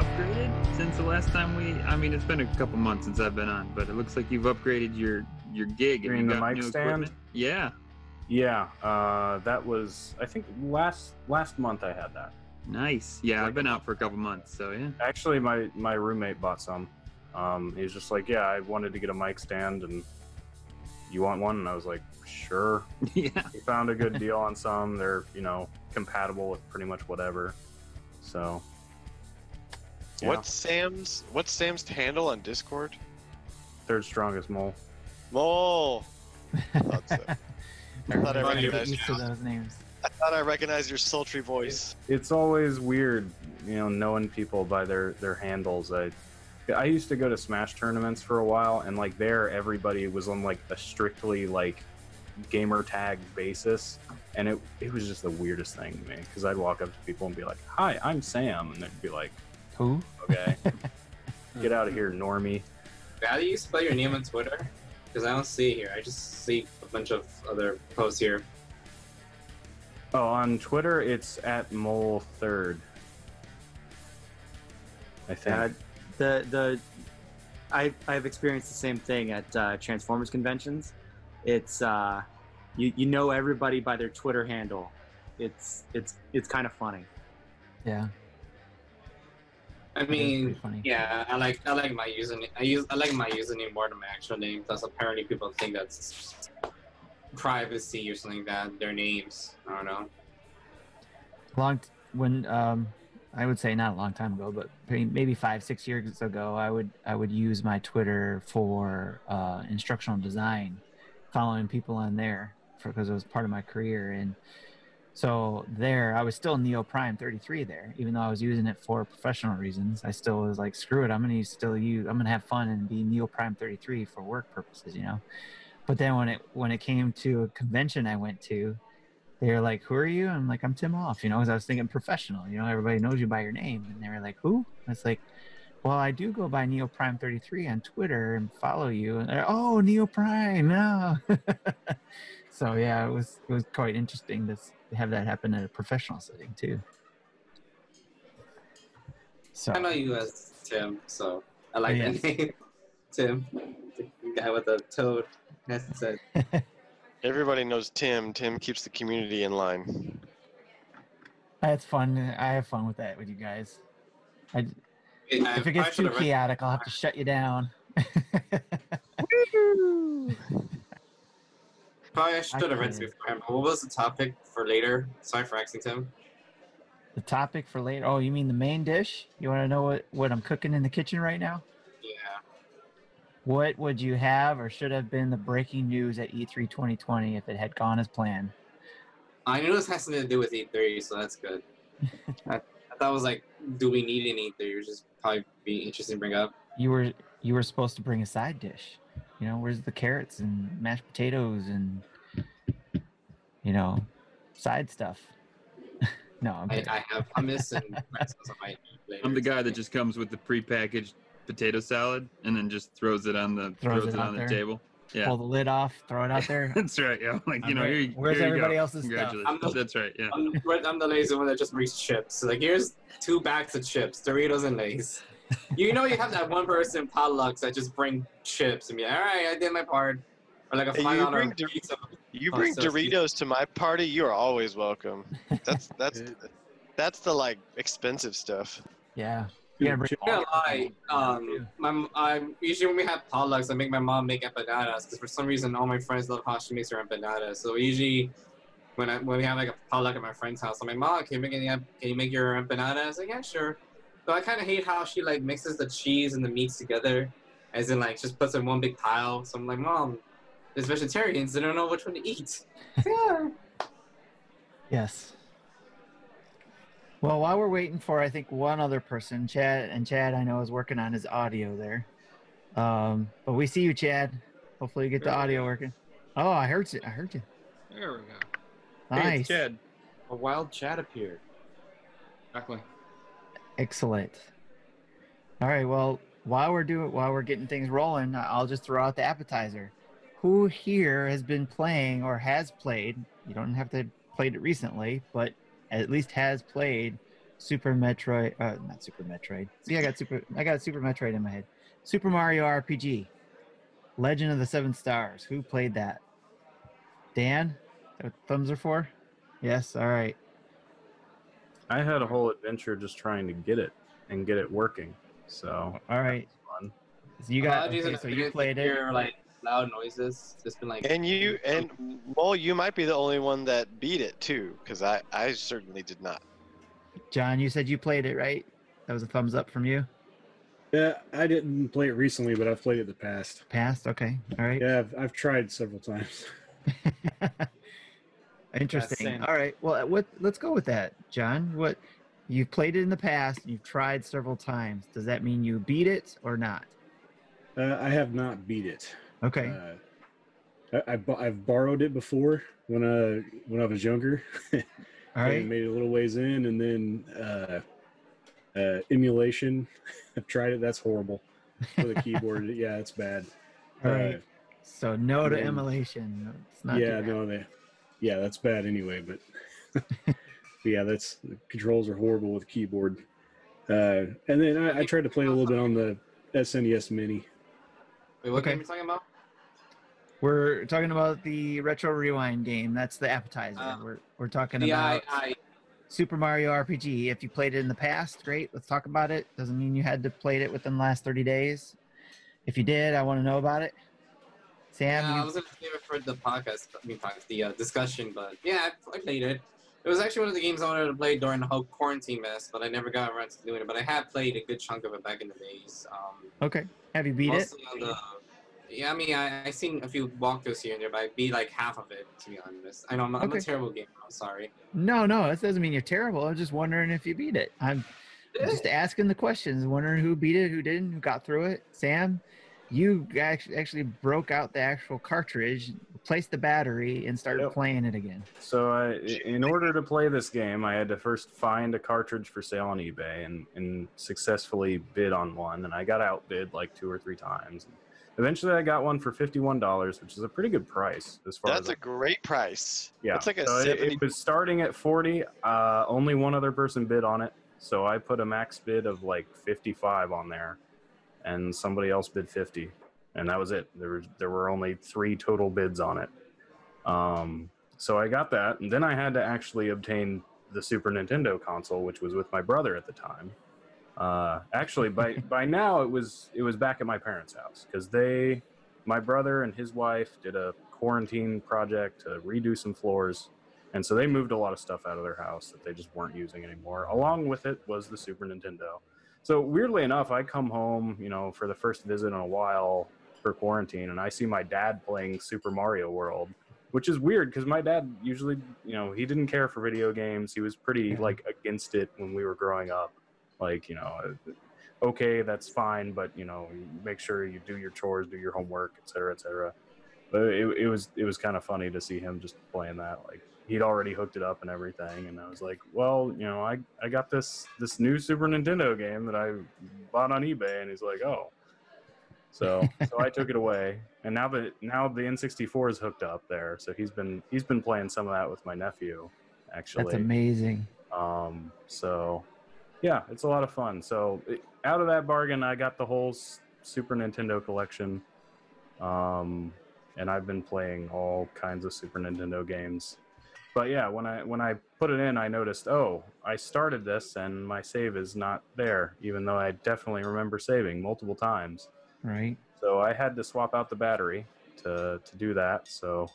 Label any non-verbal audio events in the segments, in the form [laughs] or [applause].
upgraded since the last time we? I mean, it's been a couple months since I've been on, but it looks like you've upgraded your your gig. You Have mean the mic stand? equipment? Yeah. Yeah, uh, that was I think last last month I had that. Nice. Yeah, I've been out for a couple months, so yeah. Actually, my my roommate bought some. Um, he was just like, "Yeah, I wanted to get a mic stand, and you want one?" And I was like, "Sure." [laughs] yeah. He found a good deal on some. They're you know compatible with pretty much whatever. So. Yeah, What's Sam's What's Sam's handle on Discord? third strongest mole? Mole. Thought [laughs] so. thought I recognized used to those names. I thought I recognized your sultry voice. It's always weird, you know, knowing people by their their handles. I I used to go to Smash tournaments for a while, and like there, everybody was on like a strictly like gamer tag basis, and it it was just the weirdest thing to me because I'd walk up to people and be like, "Hi, I'm Sam," and they'd be like, Who? "Okay, [laughs] get out of here, normie." How do you spell your name on Twitter? Because I don't see it here. I just see a bunch of other posts here. Oh, on Twitter, it's at mole third. I think. Uh, the the I I've experienced the same thing at uh, Transformers conventions. It's uh, you you know everybody by their Twitter handle. It's it's it's kind of funny. Yeah. I mean, yeah, I like I like my username. I use I like my username more than my actual name. because apparently, people think that's privacy or something like that. Their names. I don't know. long t- when um i would say not a long time ago but maybe five six years ago i would i would use my twitter for uh instructional design following people on there because it was part of my career and so there i was still neo prime 33 there even though i was using it for professional reasons i still was like screw it i'm gonna still use i'm gonna have fun and be neo prime 33 for work purposes you know but then when it when it came to a convention i went to they were like, "Who are you?" I'm like, "I'm Tim Off." You know, because I was thinking professional. You know, everybody knows you by your name, and they were like, "Who?" I was like, "Well, I do go by Neo Prime 33 on Twitter and follow you." And they're, "Oh, Neo Prime, no." [laughs] so yeah, it was it was quite interesting to s- have that happen in a professional setting too. So I know you as Tim, so I like Yes. that [laughs] name. Tim, the guy with the toad headset. [laughs] Everybody knows Tim. Tim keeps the community in line. that's fun. I have fun with that with you guys. I, I if it gets probably too should've read- chaotic, I'll have to shut you down. [laughs] Probably I should have read can't. beforehand. What was the topic for later? Sorry for asking Tim. The topic for later. Oh, you mean the main dish? You want to know what, what I'm cooking in the kitchen right now? Yeah. What would you have or should have been the breaking news at E E3 2020 if it had gone as planned? I knew this has something to do with E3, so that's good. [laughs] I, I thought it was like, do we need an E3? Which is probably be interesting to bring up. You were you were supposed to bring a side dish. You know, where's the carrots and mashed potatoes and you know, side stuff. [laughs] no, I'm I. I have hummus and pretzels I might later. I'm the guy that just comes with the prepackaged potato salad and then just throws it on the Throws throws, it it, out on there. the table. Yeah. pull the lid off, throw it out there. [laughs] That's right. Yeah. Like you I'm know, right. here, Where's here you everybody go. else's stuff? I'm the- That's right. Yeah. I'm, the- I'm the lazy one that just brings chips. So, like, here's two bags of chips, Doritos and Lay's. You know, you have that one person potlucks that just bring chips and be like, all right, I did my part. Or like a Hey, five you bring Dor- pizza. You Oh, so Doritos to my party, you are always welcome. That's [laughs] that's that's the like expensive stuff. yeah. You gotta bring I'm gonna lie. Um, too. my I'm usually when we have potlucks, I make my mom make empanadas because for some reason all my friends love how she makes her empanadas. So usually when I when we have like a potluck at my friend's house, I'm like, Mom, can you make any, can you make your empanadas? I was like, yeah, sure. But I kind of hate how she like mixes the cheese and the meats together, as in like just puts it in one big pile. So I'm like, Mom, there's vegetarians. They don't know which one to eat. [laughs] yeah. Yes. Well, while we're waiting for, I think one other person, Chad, and Chad, I know is working on his audio there. Um, but we see you, Chad. Hopefully, you get the There we audio go. working. Oh, I heard you. I heard you. There we go. Nice. Hey, it's Chad. A wild Chad appeared. Exactly. Excellent. All right. Well, while we're doing, while we're getting things rolling, I'll just throw out the appetizer. Who here has been playing or has played? You don't have to have played it recently, but at least has played Super Metroid, uh, not Super Metroid. See, I got Super, I got Super Metroid in my head. Super Mario RPG, Legend of the Seven Stars. Who played that? Dan, thumbs are for? Yes. All right. I had a whole adventure just trying to get it and get it working. So All right. fun. So you got. Apologies Okay, so you played it. hear, like loud noises. It's been like. And you and well, you might be the only one that beat it too, because I I certainly did not. John, you said you played it, right? That was a thumbs up from you. Yeah, I didn't play it recently, but I've played it the past. Past, Okay. All right. Yeah, I've, I've tried several times. [laughs] Interesting. same. All right. Well, what? Let's go with that, John. What? You've played it in the past. You've tried several times. Does that mean you beat it or not? Uh, I have not beat it. Okay. Uh, I, I, bo- I've borrowed it before when I when I was younger. [laughs] All right. made it a little ways in, and then uh, uh, emulation. [laughs] I've tried it. That's horrible with a keyboard. [laughs] yeah, it's bad. All Uh, right. So no to then- emulation. Let's not yeah, that. no, they, yeah, that's bad anyway. But, but [laughs] yeah, that's the controls are horrible with keyboard. Uh, and then I, I tried to play a little bit on the SNES Mini. Wait, what Okay. game are you talking about? We're talking about the retro rewind game. That's the appetizer. Ah. we're we're talking Yeah, I, about I Super Mario RPG. If you played it in the past, great. Let's talk about it. Doesn't mean you had to play it within the last 30 days. If you did, I want to know about it. Sam, Yeah, I was gonna save it for the podcast, I mean, podcast, the uh, discussion, but yeah, I, I played it. It was actually one of the games I wanted to play during the whole quarantine mess, but I never got around to doing it. But I have played a good chunk of it back in the days. Um, okay. Have you beat it? the. Yeah, I mean, I I seen a few walkthroughs here and there, but I beat like half of it to be honest. I know I'm, I'm Okay. a terrible gamer. I'm sorry. No, no, that doesn't mean you're terrible. I'm just wondering if you beat it. I'm just asking the questions, wondering who beat it, who didn't, who got through it. Sam, you actually actually broke out the actual cartridge, placed the battery, and started Yep. playing it again. So I, in order to play this game, I had to first find a cartridge for sale on eBay and, and successfully bid on one. And I got outbid like two or three times. Eventually, I got one for fifty-one dollars, which is a pretty good price as far That's as a great price. yeah. That's like a so it, it was starting at forty. Uh, only one other person bid on it, so I put a max bid of like fifty-five on there, and somebody else bid fifty, and that was it. There was there were only three total bids on it. Um, so I got that, and then I had to actually obtain the Super Nintendo console, which was with my brother at the time. Uh, actually, by [laughs] by now it was it was back at my parents' house because they, my brother and his wife, did a quarantine project to redo some floors, and so they moved a lot of stuff out of their house that they just weren't using anymore. Along with it was the Super Nintendo. So weirdly enough, I come home, you know, for the first visit in a while for quarantine, and I see my dad playing Super Mario World, which is weird because my dad usually, you know, he didn't care for video games. He was pretty like against it when we were growing up. Like, you know, uh, okay, that's fine, but you know, make sure you do your chores, do your homework, et cetera, et cetera. But it, it was it was kind of funny to see him just playing that. Like he'd already hooked it up and everything, and I was like, well, you know, I I got this this new Super Nintendo game that I bought on eBay, and he's like, oh. So [laughs] so I took it away, and now that now the N64 is hooked up there, so he's been he's been playing some of that with my nephew, actually. That's amazing. Um, so yeah, it's a lot of fun. So it, out of that bargain, I got the whole S- Super Nintendo collection. Um, and I've been playing all kinds of Super Nintendo games. But yeah, when I when I put it in, I noticed, oh, I started this and my save is not there, even though I definitely remember saving multiple times. Right. So I had to swap out the battery to to do that. So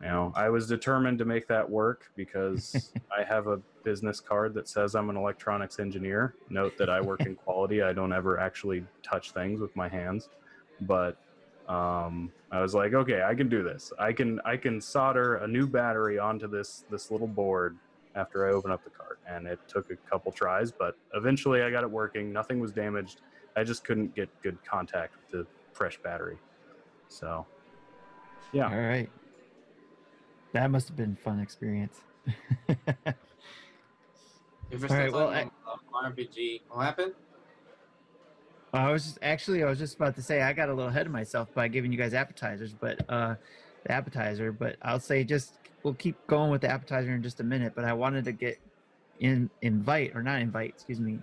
you know, I was determined to make that work because [laughs] I have a business card that says I'm an electronics engineer. Note that I work in quality. I don't ever actually touch things with my hands. But um, I was like, okay, I can do this. I can I can solder a new battery onto this this little board after I open up the cart. And it took a couple tries, but eventually I got it working. Nothing was damaged. I just couldn't get good contact with the fresh battery. So, yeah. All right. That must have been a fun experience. [laughs] If you're All right, well, talking RPG, what happened? I was just actually I was just about to say I got a little ahead of myself by giving you guys appetizers, but uh the appetizer, but I'll say just we'll keep going with the appetizer in just a minute, but I wanted to get in, invite or not invite, excuse me,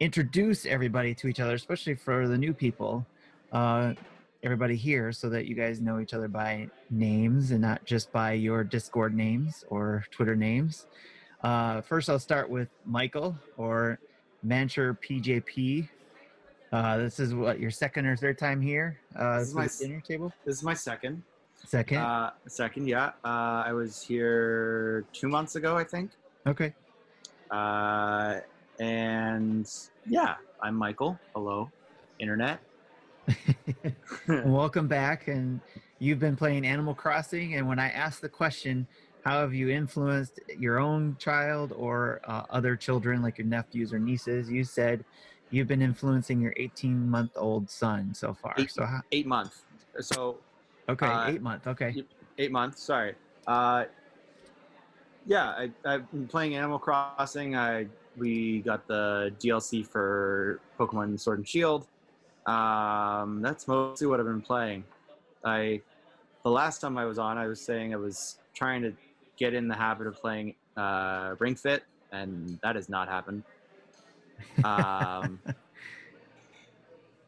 introduce everybody to each other, especially for the new people, uh, everybody here, so that you guys know each other by names and not just by your Discord names or Twitter names. Uh, first, I'll start with Michael or Mancher PJP. Uh, this is what your second or third time here. Uh, This is my dinner table. This is my second. Second. Uh, second, yeah. Uh, I was here two months ago, I think. okay. Uh, and yeah, I'm Michael. Hello, internet. [laughs] Welcome back. And you've been playing Animal Crossing. And when I asked the question, how have you influenced your own child or uh, other children, like your nephews or nieces? You said you've been influencing your 18 month old son so far. Eight- So, how, Eight months. So okay, Uh, eight month. Okay. eight months. Sorry. Uh, yeah, I, I've been playing Animal Crossing. I we got the DLC for Pokemon Sword and Shield. Um, that's mostly what I've been playing. I the last time I was on, I was saying I was trying to get in the habit of playing uh, Ring Fit, and that has not happened. Um,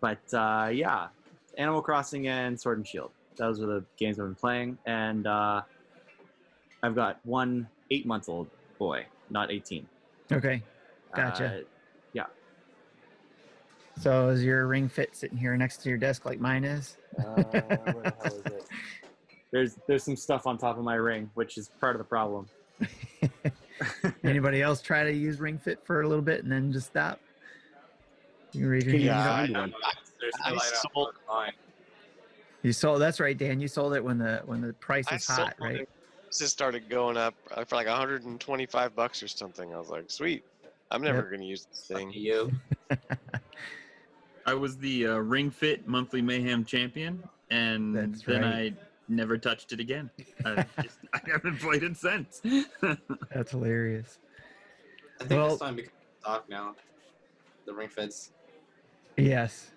but uh, yeah, Animal Crossing and Sword and Shield. Those are the games I've been playing, and uh, I've got one eight-month-old boy, not eighteen. Okay. Gotcha. Uh, So is your ring fit sitting here next to your desk like mine is? uh, where the hell is it? [laughs] There's there's some stuff on top of my ring, which is part of the problem. [laughs] Anybody else try to use ring fit for a little bit and then just stop? You can raise your Can you hand. Yeah, find I know. one? There's I no light out sold- online. You sold. That's right, Dan. You sold it when the when the price I is sold hot, right? and Just started going up uh, for like 125 bucks or something. I was like, sweet. I'm never Yep. gonna use this Lucky thing. You. [laughs] I was the uh, Ring Fit Monthly Mayhem champion, and That's then right. I never touched it again. I, [laughs] just, I haven't played it since. [laughs] That's hilarious. I think Well- it's time because stock now. The ring fits. Yes.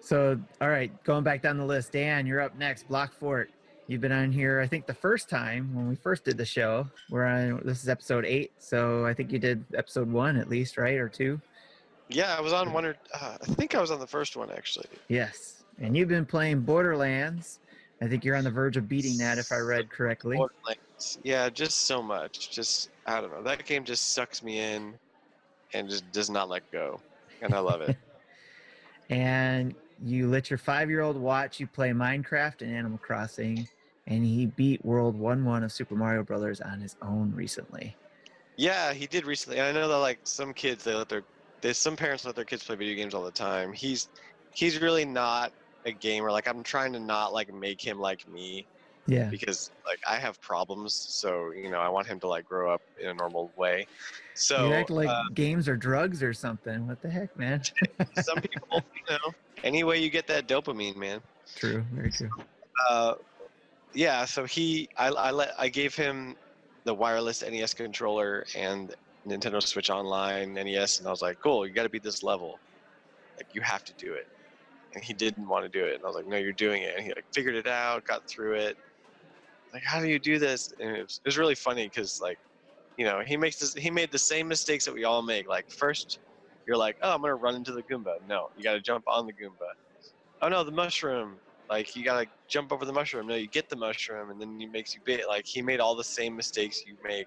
So, all right, going back down the list, Dan, you're up next. Block Fort. You've been on here, I think, the first time when we first did the show. We're on. This is episode eight, so I think you did episode one at least, right, or two? Yeah, I was on one or uh, I think I was on the first one actually. Yes. And you've been playing Borderlands. I think you're on the verge of beating that, if I read correctly. Yeah, just so much. Just I don't know. That game just sucks me in, and just does not let go, and I love it. [laughs] and you let your five-year-old watch you play Minecraft and Animal Crossing, and he beat World One One of Super Mario Brothers on his own recently. Yeah, he did recently. And I know that like some kids they let their there's some parents let their kids play video games all the time. He's he's really not a gamer. Like I'm trying to not like make him like me Yeah. because like I have problems. So you know I want him to like grow up in a normal way. So you act like uh, games are drugs or something. What the heck, man? [laughs] some people, you know, any way you get that dopamine, man. true. Very true. uh, yeah, so he, I, I let, I gave him the wireless NES controller and Nintendo Switch Online NES, and I was like, "Cool, you got to beat this level. Like, you have to do it." And he didn't want to do it, and I was like, "No, you're doing it." And he like figured it out, got through it. Like, how do you do this? And it was, it was really funny because like, you know, he makes this, he made the same mistakes that we all make. Like, first, you're like, "Oh, I'm gonna run into the Goomba." No, you got to jump on the Goomba. Oh no, the mushroom like you gotta jump over the mushroom. No, you get the mushroom, and then he makes you bit. Like he made all the same mistakes you make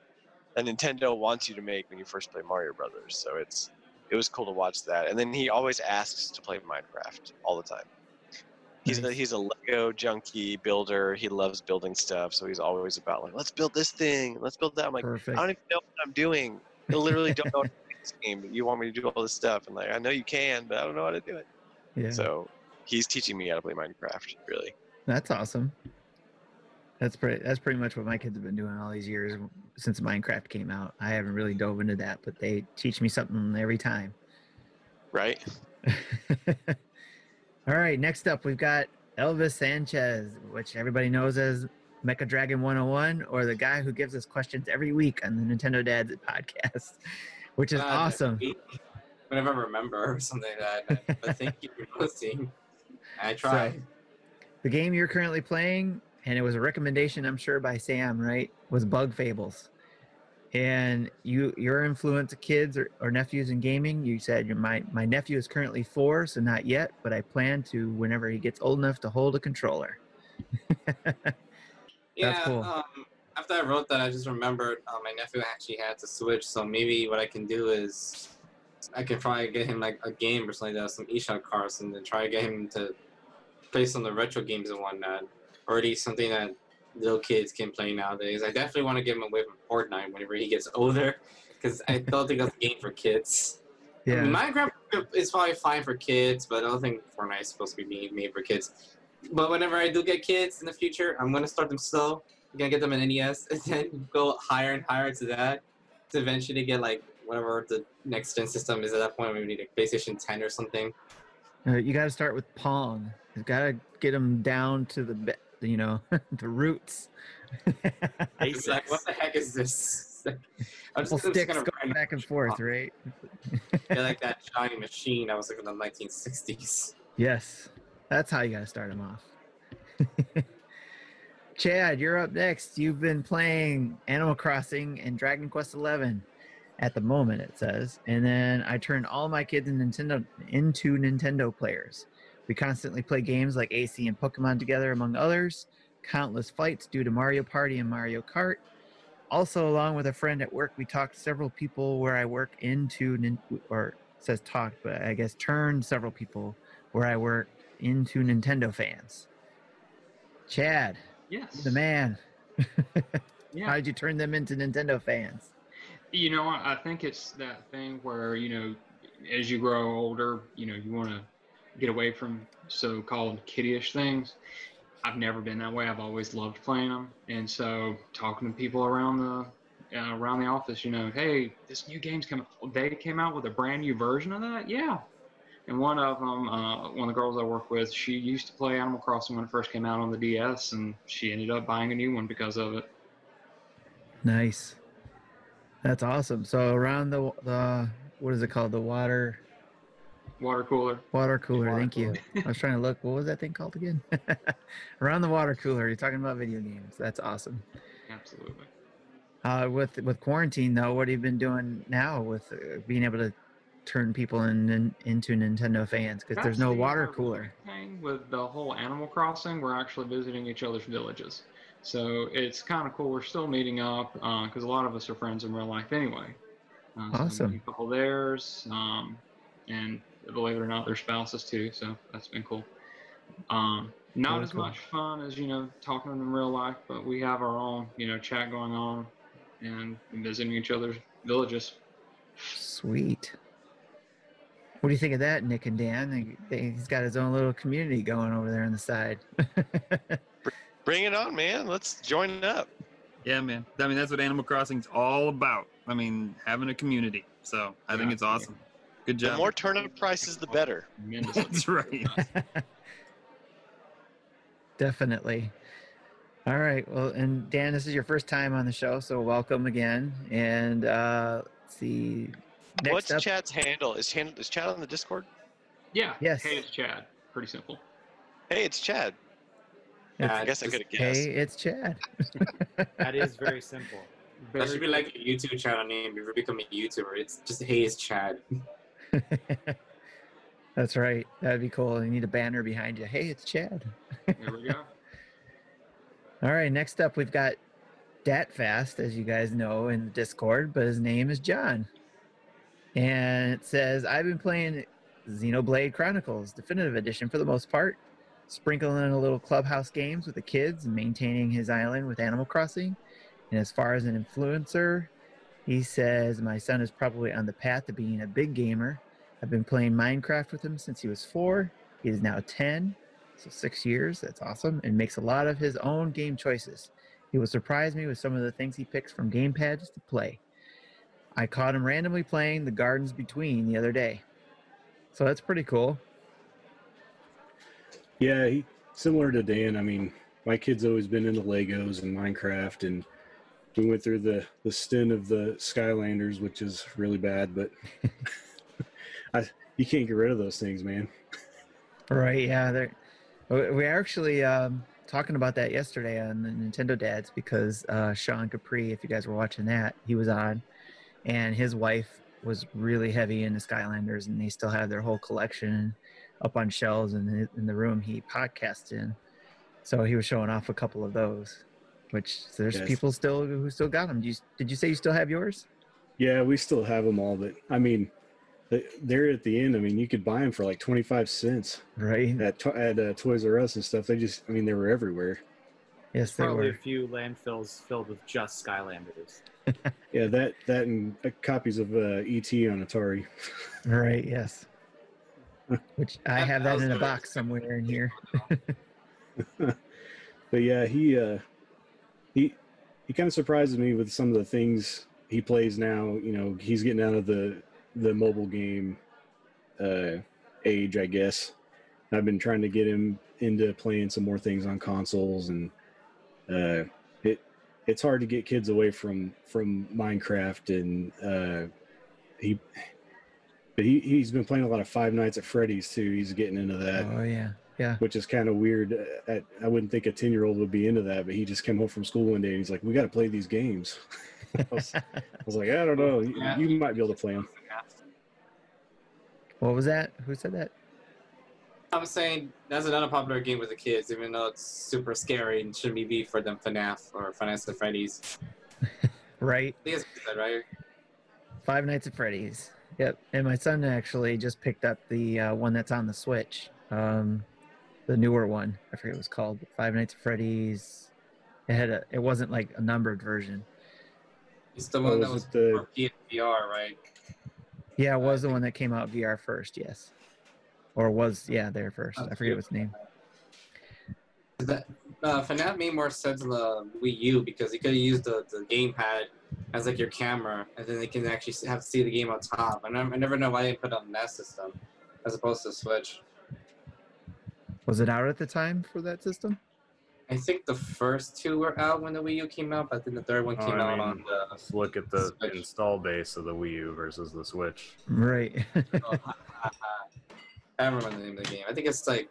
that Nintendo wants you to make when you first play Mario Brothers. So it's it was cool to watch that. And then he always asks to play Minecraft all the time. He's a, he's a Lego junkie builder. He loves building stuff, so he's always about like, let's build this thing, let's build that. I'm like, Perfect. I don't even know what I'm doing. I literally don't know what to do in this game. But you want me to do all this stuff, and like I know you can, but I don't know how to do it. Yeah. So he's teaching me how to play Minecraft. Really. That's awesome. That's pretty. That's pretty much what my kids have been doing all these years since Minecraft came out. I haven't really dove into that, but they teach me something every time. Right? [laughs] all right. Next up, we've got Elvis Sanchez, which everybody knows as Mecha Dragon 101, or the guy who gives us questions every week on the Nintendo Dads podcast, [laughs] which is Uh, awesome. Whenever I remember or something like that. But thank you for listening. I [laughs] tried. The game you're currently playing, and it was a recommendation, I'm sure, by Sam, right? Was Bug Fables. And you, your influence of kids or, or nephews in gaming, you said my my nephew is currently four, so not yet, but I plan to whenever he gets old enough to hold a controller. [laughs] Yeah. cool. Um, after I wrote that, I just remembered uh, my nephew actually had to switch. So maybe what I can do is I can probably get him like a game or something like that, some eShop cards, and then try to get him to play some of the retro games and whatnot, least something that little kids can play nowadays. I definitely want to give him away from Fortnite whenever he gets older, because I don't think that's a game for kids. I Yeah. mean, Minecraft is probably fine for kids, but I don't think Fortnite is supposed to be made- made for kids. But whenever I do get kids in the future, I'm gonna start them slow. I'm gonna get them an NES, [laughs] and then go higher and higher to that, to eventually get like whatever the next gen system is at that point. Maybe we need a PlayStation 10 or something. Uh, you got to start with Pong. You got to get them down to the, be- you know, [laughs] the roots. Like, [laughs] what the heck is this? [laughs] I'm just, sticks going back and forth, right? get like that shiny machine that was like in the 1960s. Yes, that's how you got to start them off. Chad, you're up next. You've been playing Animal Crossing and Dragon Quest XI at the moment, it says. And then I turned all my kids in Nintendo into Nintendo players. We constantly play games like AC and Pokemon together, among others. Countless fights due to Mario Party and Mario Kart. Also, along with a friend at work, we talked several people where I work into, nin- or says talked, but I guess turned several people where I work into Nintendo fans. Chad, Yes. the man. [laughs] yeah. How did you turn them into Nintendo fans? You know, I think it's that thing where you know, as you grow older, you know, you want to get away from so-called kiddish things. I've never been that way. I've always loved playing them, and so talking to people around the uh, around the office, you know, hey, this new game's coming. They came out with a brand new version of that. Yeah. And one of them, uh, one of the girls I work with, she used to play Animal Crossing when it first came out on the DS, and she ended up buying a new one because of it. Nice. That's awesome. So around the the what is it called? The water Water cooler. water cooler. Water thank you. I was trying to look. What was that thing called again? [laughs] around the water cooler. You're talking about video games. That's awesome. Absolutely. Uh, with with quarantine though, what have you been doing now with uh, being able to turn people in, in into Nintendo fans? Because there's no the, water uh, cooler. Thing with the whole Animal Crossing, we're actually visiting each other's villages, so it's kind of cool. We're still meeting up because a lot of us are friends in real life anyway. Uh, so Awesome. meeting A couple of theirs, um, and believe it or not, their spouses too. So that's been cool. Um, not Very as cool. much fun as you know talking in real life, but we have our own you know chat going on and visiting each other's villages. Sweet. What do you think of that, Nick and Dan? They- they- He's got his own little community going over there on the side. [laughs] Bring it on, man. Let's join up. Yeah, man. I mean, that's what Animal Crossing's all about. I mean, having a community. So I think it's awesome. Good job. The more turnip prices, the better. That's right. [laughs] Definitely. All right. Well, and Dan, this is your first time on the show, so welcome again. And uh, let's see. Next What's up, Chad's handle? Is, hand, is Chad on the Discord? Yeah. Yes. Hey, it's Chad. Pretty simple. Hey, it's Chad. It's- I guess I could have guessed. Hey, it's Chad. [laughs] That is very [laughs] simple. That should be like a YouTube channel name if you become a YouTuber. It's just Hey, it's Chad. [laughs] That's right. That'd be cool. You need a banner behind you. Hey, it's Chad. There we go. [laughs] All right. Next up, we've got DatFast, as you guys know in the Discord, but his name is John. And it says, I've been playing Xenoblade Chronicles Definitive Edition for the most part, sprinkling in a little clubhouse games with the kids and maintaining his island with Animal Crossing. And as far as an influencer, he says, My son is probably on the path to being a big gamer. I've been playing Minecraft with him since he was four. He is now 10, so six years. That's awesome. And makes a lot of his own game choices. He will surprise me with some of the things he picks from gamepads to play. I caught him randomly playing The Gardens Between the other day. So that's pretty cool. Yeah, he, similar to Dan. I mean, my kid's always been into Legos and Minecraft, and we went through the the stint of the Skylanders, which is really bad, but [laughs] I you can't get rid of those things, man. Right? Yeah. They're, we we actually um, talking about that yesterday on the Nintendo Dads because uh, Sean Capri, if you guys were watching that, he was on, and his wife was really heavy into Skylanders, and they still have their whole collection up on shelves in the, in the room he podcasts in. So he was showing off a couple of those, which there's Yes. people still who still got them. Did you, did you say you still have yours? Yeah, we still have them all, but I mean, they- they're at the end. I mean, you could buy them for like twenty five cents Right. at at uh, Toys R Us and stuff. They just, I mean, they were everywhere. Yes, they were. Probably were. a few landfills filled with just Skylanders. [laughs] Yeah, that that and uh, copies of uh, ET on Atari. [laughs] Right. Yes. Which I have that that in a box somewhere in here. [laughs] but yeah, he uh, he he kind of surprises me with some of the things he plays now. You know, he's getting out of the the mobile game uh, age, I guess. I've been trying to get him into playing some more things on consoles, and uh, it it's hard to get kids away from from Minecraft, and uh, he. But he, he's been playing a lot of Five Nights at Freddy's too. He's getting into that Oh yeah. Yeah. which is kind of weird. uh, At, I wouldn't think a 10 year old would be into that, but he just came home from school one day and he's like, We got to play these games. [laughs] I, was, I was like, I don't know. You, you might be able to play them. What was that? Who said that? I'm saying that's another popular game with the kids, even though it's super scary and shouldn't be for them FNAF or Five Nights at Freddy's. [laughs] Right. I think it's what you said, right? Five Nights at Freddy's. Yep. And my son actually just picked up the uh, one that's on the Switch. Um, the newer one. I forget what it was called. Five Nights at Freddy's. It had a. It wasn't like a numbered version. It's the Oh, one that was was the- for PSVR, right? Yeah, it was the one that came out VR first. Yes. Or was yeah there first. I forget what its name. Is That uh, FNAF made more sense on the Wii U because you could have used the, the gamepad as like your camera, and then they can actually have to see the game on top. I never, I never know why they put it on that system as opposed to Switch. Was it out at the time for that system? I think the first two were out when the Wii U came out, but then the third one came I out mean, on the. Let's look at the Switch. install base of the Wii U versus the Switch. Right. [laughs] [laughs] I don't remember the name of the game. I think it's like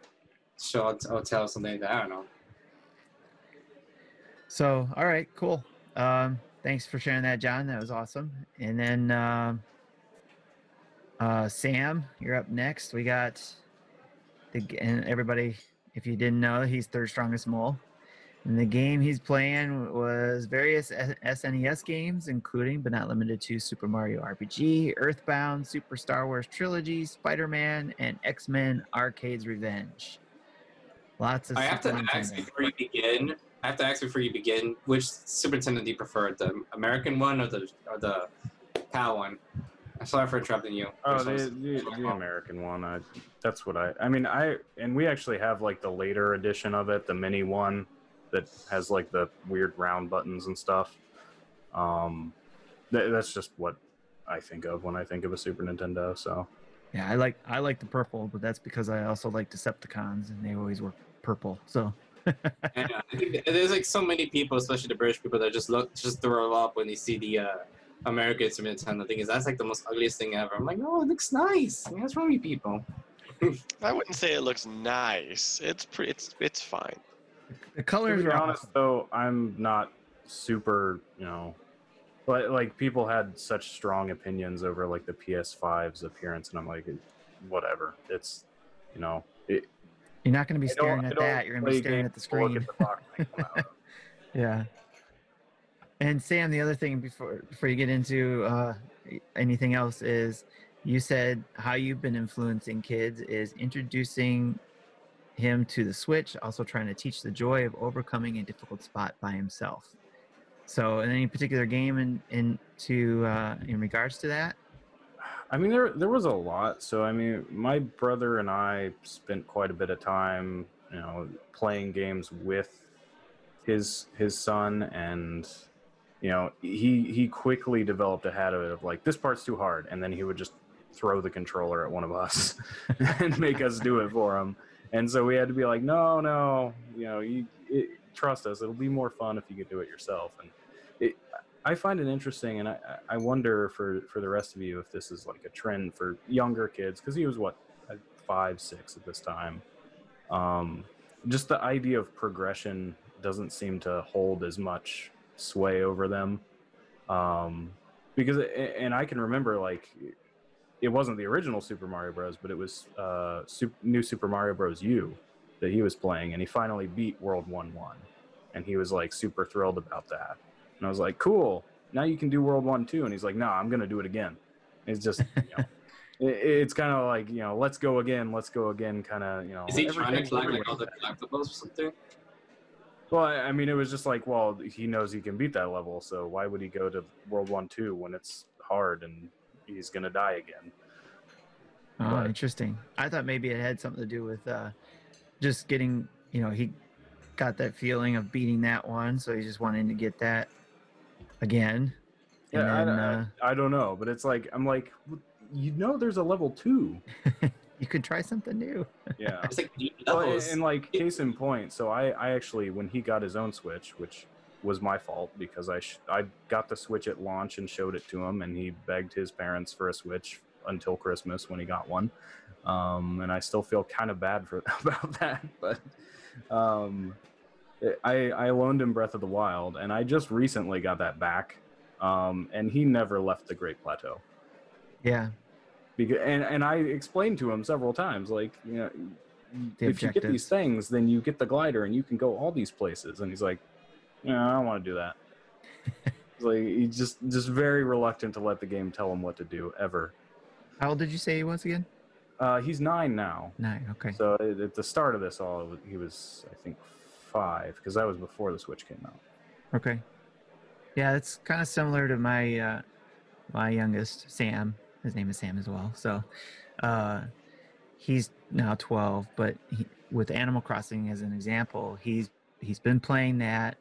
Show Hotel or something like that. I don't know. So, all right, cool. Um, thanks for sharing that, John. That was awesome. And then um, uh, Sam, you're up next. We got the and everybody. If you didn't know, he's third strongest mole. And the game he's playing was various SNES games, including but not limited to Super Mario RPG, Earthbound, Super Star Wars Trilogy, Spider-Man, and X-Men: Arcade's Revenge. Lots of. I have to ask before you begin. I have to ask before you begin. Which Super Nintendo do you prefer, the American one or the or the PAL one? I'm sorry for interrupting you. Oh, Which the, the, the American one. I, that's what I. I mean, I and we actually have like the later edition of it, the mini one that has like the weird round buttons and stuff. Um, th- that's just what I think of when I think of a Super Nintendo. So Yeah, I like I like the purple, but that's because I also like Decepticons, and they always were purple. So And, [laughs] I think there's like so many people, especially the British people, that just look just throw up when they see the uh, American Super Nintendo. thing is that's like the most ugliest thing ever. I'm like, no, it looks nice. I mean, what's wrong with you people? [laughs] I wouldn't say it looks nice. It's pretty. It's it's fine. the colors. to colors be are honest, awesome. though, I'm not super. You know, but like people had such strong opinions over like the PS5's appearance, and I'm like, whatever. It's you know, it, You're not going to be staring at that. You're going to be staring at the screen. at the box they come out of. [laughs] Yeah. And Sam, the other thing before before you get into uh, anything else is you said how you've been influencing kids is introducing him to the Switch, also trying to teach the joy of overcoming a difficult spot by himself. So, in any particular game in in to uh, in regards to that? I mean, there there was a lot. So I mean, my brother and I spent quite a bit of time, you know, playing games with his his son, and you know, he he quickly developed a habit of like, this part's too hard, and then he would just throw the controller at one of us [laughs] and make us do it for him. And so we had to be like, no, no, you know, you it, trust us. It'll be more fun if you could do it yourself. And it, I find it interesting, and I, I wonder for for the rest of you if this is like a trend for younger kids because he was what uh, five, six at this time. Um, just the idea of progression doesn't seem to hold as much sway over them. Um, because and I can remember like it wasn't the original Super Mario Bros, but it was uh, Super, new Super Mario Bros. U that he was playing, and he finally beat World One One, and he was like super thrilled about that. And I was like, cool. Now you can do World One Two, and he's like, no, I'm gonna do it again. It's just. You know, [laughs] it, it's kind of like you know, let's go again, let's go again, kind of you know. Is he trying to everything's collect like all the collectibles or something? Well, I I mean, it was just like, well, he knows he can beat that level, so why would he go to World One Two when it's hard and he's gonna die again? Oh, But- interesting. I thought maybe it had something to do with uh, just getting, you know, he got that feeling of beating that one, so he's just wanting to get that again. And Yeah, I, then I- uh, I don't know, but it's like I'm like, you know, there's a level two. [laughs] you could try something new. Yeah. It's like deep Well, and, and like case in point, so I, I actually when he got his own Switch, which was my fault because I sh- I got the Switch at launch and showed it to him, and he begged his parents for a Switch until Christmas when he got one, um, and I still feel kind of bad for [laughs] about that, but um, I I loaned him Breath of the Wild, and I just recently got that back, um, and he never left the Great Plateau Yeah. Because and, and I explained to him several times, like you know, The if you get these things, then you get the glider and you can go all these places. And he's like, "No, I don't want to do that." [laughs] He's like he's just just very reluctant to let the game tell him what to do ever. How old did you say he was again? Uh, he's nine now, Nine. Okay. so at at the start of this, all he was I think five because that was before the Switch came out. Okay. Yeah, it's kind of similar to my uh, my youngest, Sam. His name is Sam as well. So uh, he's now 12, but he, with Animal Crossing as an example, he's he's been playing that.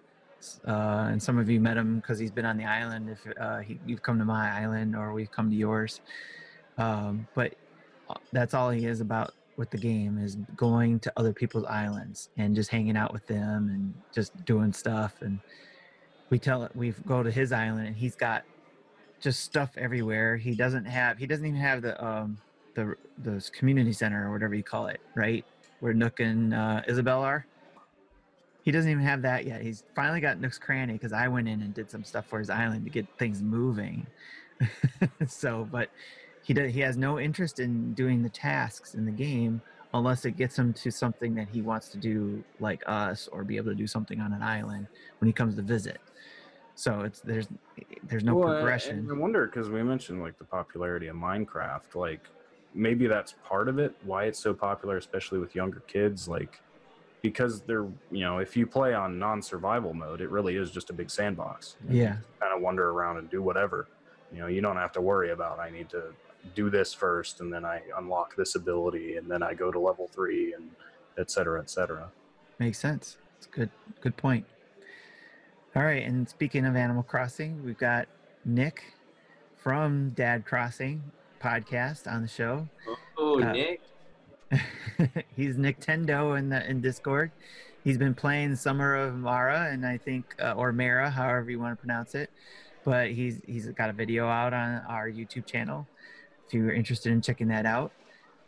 Uh, and some of you met him because he's been on the island. If uh, he, you've come to my island or we've come to yours, um, but uh, that's all he is about with the game is going to other people's islands and just hanging out with them and just doing stuff and we tell we go to his island and he's got just stuff everywhere. He doesn't have he doesn't even have the um the the community center or whatever you call it right where nook and uh, isabelle are. He doesn't even have that yet. He's finally got nook's cranny because i went in and did some stuff for his island to get things moving. [laughs] So but he does he has no interest in doing the tasks in the game unless it gets him to something that he wants to do like us or be able to do something on an island when he comes to visit so it's there's there's no Well, progression I wonder because we mentioned like the popularity of Minecraft, like maybe that's part of it. Why it's so popular, especially with younger kids, like because they're you know if you play on non-survival mode, it really is just a big sandbox. yeah kind of wander around and do whatever. You know, you don't have to worry about I need to do this first and then I unlock this ability and then I go to level three and et cetera, et cetera. makes sense it's good good point all right and speaking of animal crossing we've got nick from dad crossing podcast on the show oh, uh, Nick. [laughs] he's Nintendo in the in Discord. He's been playing Summer of Mara, and I think uh, or Mara, however you want to pronounce it. But he's he's got a video out on our YouTube channel. If you're interested in checking that out,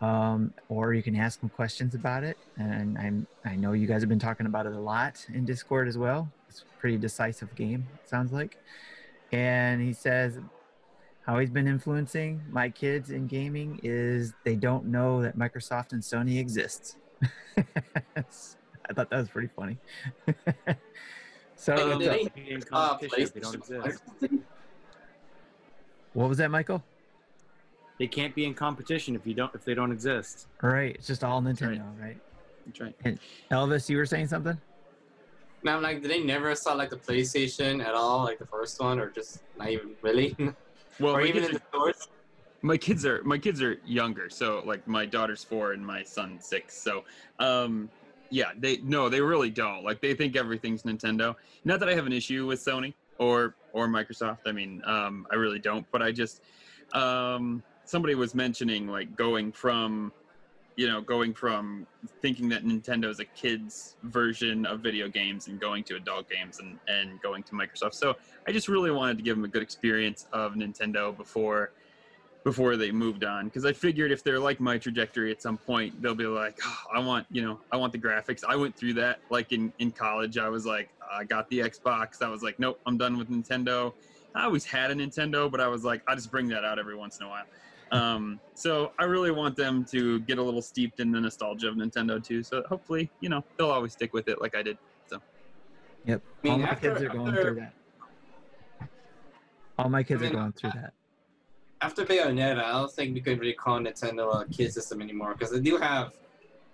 um, or you can ask him questions about it. And I'm I know you guys have been talking about it a lot in Discord as well. It's a pretty decisive game, it sounds like. And he says how he's been influencing my kids in gaming is they don't know that Microsoft and Sony exists. [laughs] I thought that was pretty funny. [laughs] so, Hey, Well, did they they- can't be in Uh, competition if they don't exist. what was that, Michael? They can't be in competition if you don't if they don't exist. Right, it's just all Nintendo, right. That's right. Elvis, you were saying something? Now, I'm like, did they never saw like the PlayStation at all, like the first one, or just not even really, [laughs] Well, or my even kids, in the stores? my kids are my kids are younger, so like my daughter's four and my son's six. So, um, yeah, they no, they really don't. Like they think everything's Nintendo. Not that I have an issue with Sony or or Microsoft. I mean, um, I really don't. But I just um, somebody was mentioning like going from you know going from thinking that Nintendo is a kids version of video games and going to adult games and and going to Microsoft. So I just really wanted to give them a good experience of Nintendo before before they moved on because I figured if they're like my trajectory at some point, they'll be like, oh, I want, you know, I want the graphics. I went through that like in, in college. I was like, I got the Xbox. I was like, nope, I'm done with Nintendo. I always had a Nintendo, but I was like, I just bring that out every once in a while. Um, so I really want them to get a little steeped in the nostalgia of Nintendo too. So hopefully, you know, they'll always stick with it like I did. So Yep. I mean, All my after- kids are going after- through that. All my kids I mean, are going through that. After Bayonetta, I don't think we could really call Nintendo a kid system anymore because they do have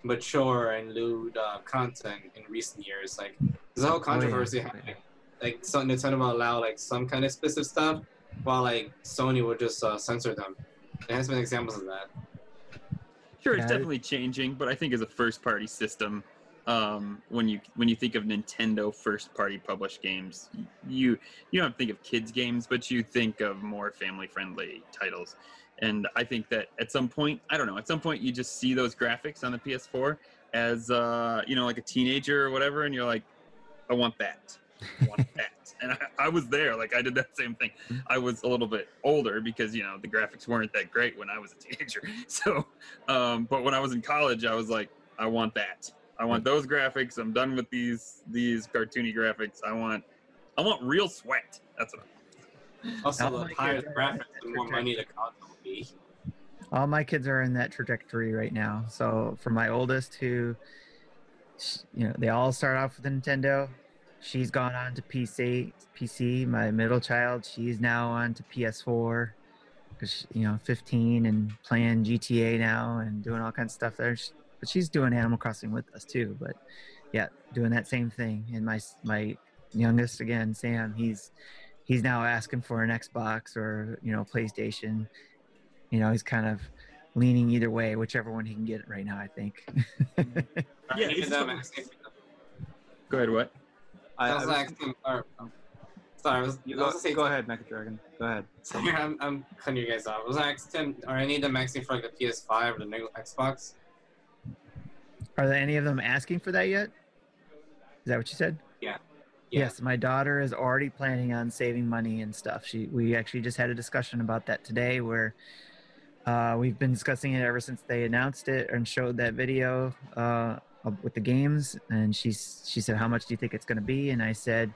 mature and lewd uh, content in recent years. Like there's a whole controversy Oh, yeah. happening. Like so Nintendo will allow like some kind of explicit stuff, while like Sony will just uh, censor them. There has been examples of that. sure, Yeah, it's definitely changing, but I think as a first party system, um, when you when you think of Nintendo first party published games, you you don't think of kids games, but you think of more family friendly titles. And I think that at some point, I don't know, at some point you just see those graphics on the PS4 as uh, you know, like a teenager or whatever, and you're like, I want that. I want that. And I, I was there, like I did that same thing. I was a little bit older because you know the graphics weren't that great when I was a teenager. [laughs] So, um, but when I was in college, I was like, I want that. I want those graphics. I'm done with these these cartoony graphics. I want I want real sweat. That's what. I Also, All the my higher kids the are graphics, at the more money the console will be. all my kids are in that trajectory right now. So for my oldest, who, you know, they all start off with Nintendo. She's gone on to PC. PC. My middle child, she's now on to PS4 because you know, 15 and playing GTA now and doing all kinds of stuff there. Sh- But she's doing Animal Crossing with us too. But yeah, doing that same thing. And my my youngest again, Sam, he's he's now asking for an Xbox or you know PlayStation you know, he's kind of leaning either way, whichever one he can get right now, I think. [laughs] Yeah, Even it's them something- asking- Go ahead. What? I, I I was was- asking, or, sorry, I was, you I go, was gonna go ahead, Mecha Dragon. Go ahead. [laughs] Sorry, I'm, I'm cutting you guys off. I was asking, are any of them asking for like the PS5 or the new Xbox? Are there any of them asking for that yet? Is that what you said? Yeah. Yes, my daughter is already planning on saving money and stuff. She we actually just had a discussion about that today where uh, we've been discussing it ever since they announced it and showed that video uh, of- Uh, with the games. And she's she said, "How much do you think it's going to be?" And I said,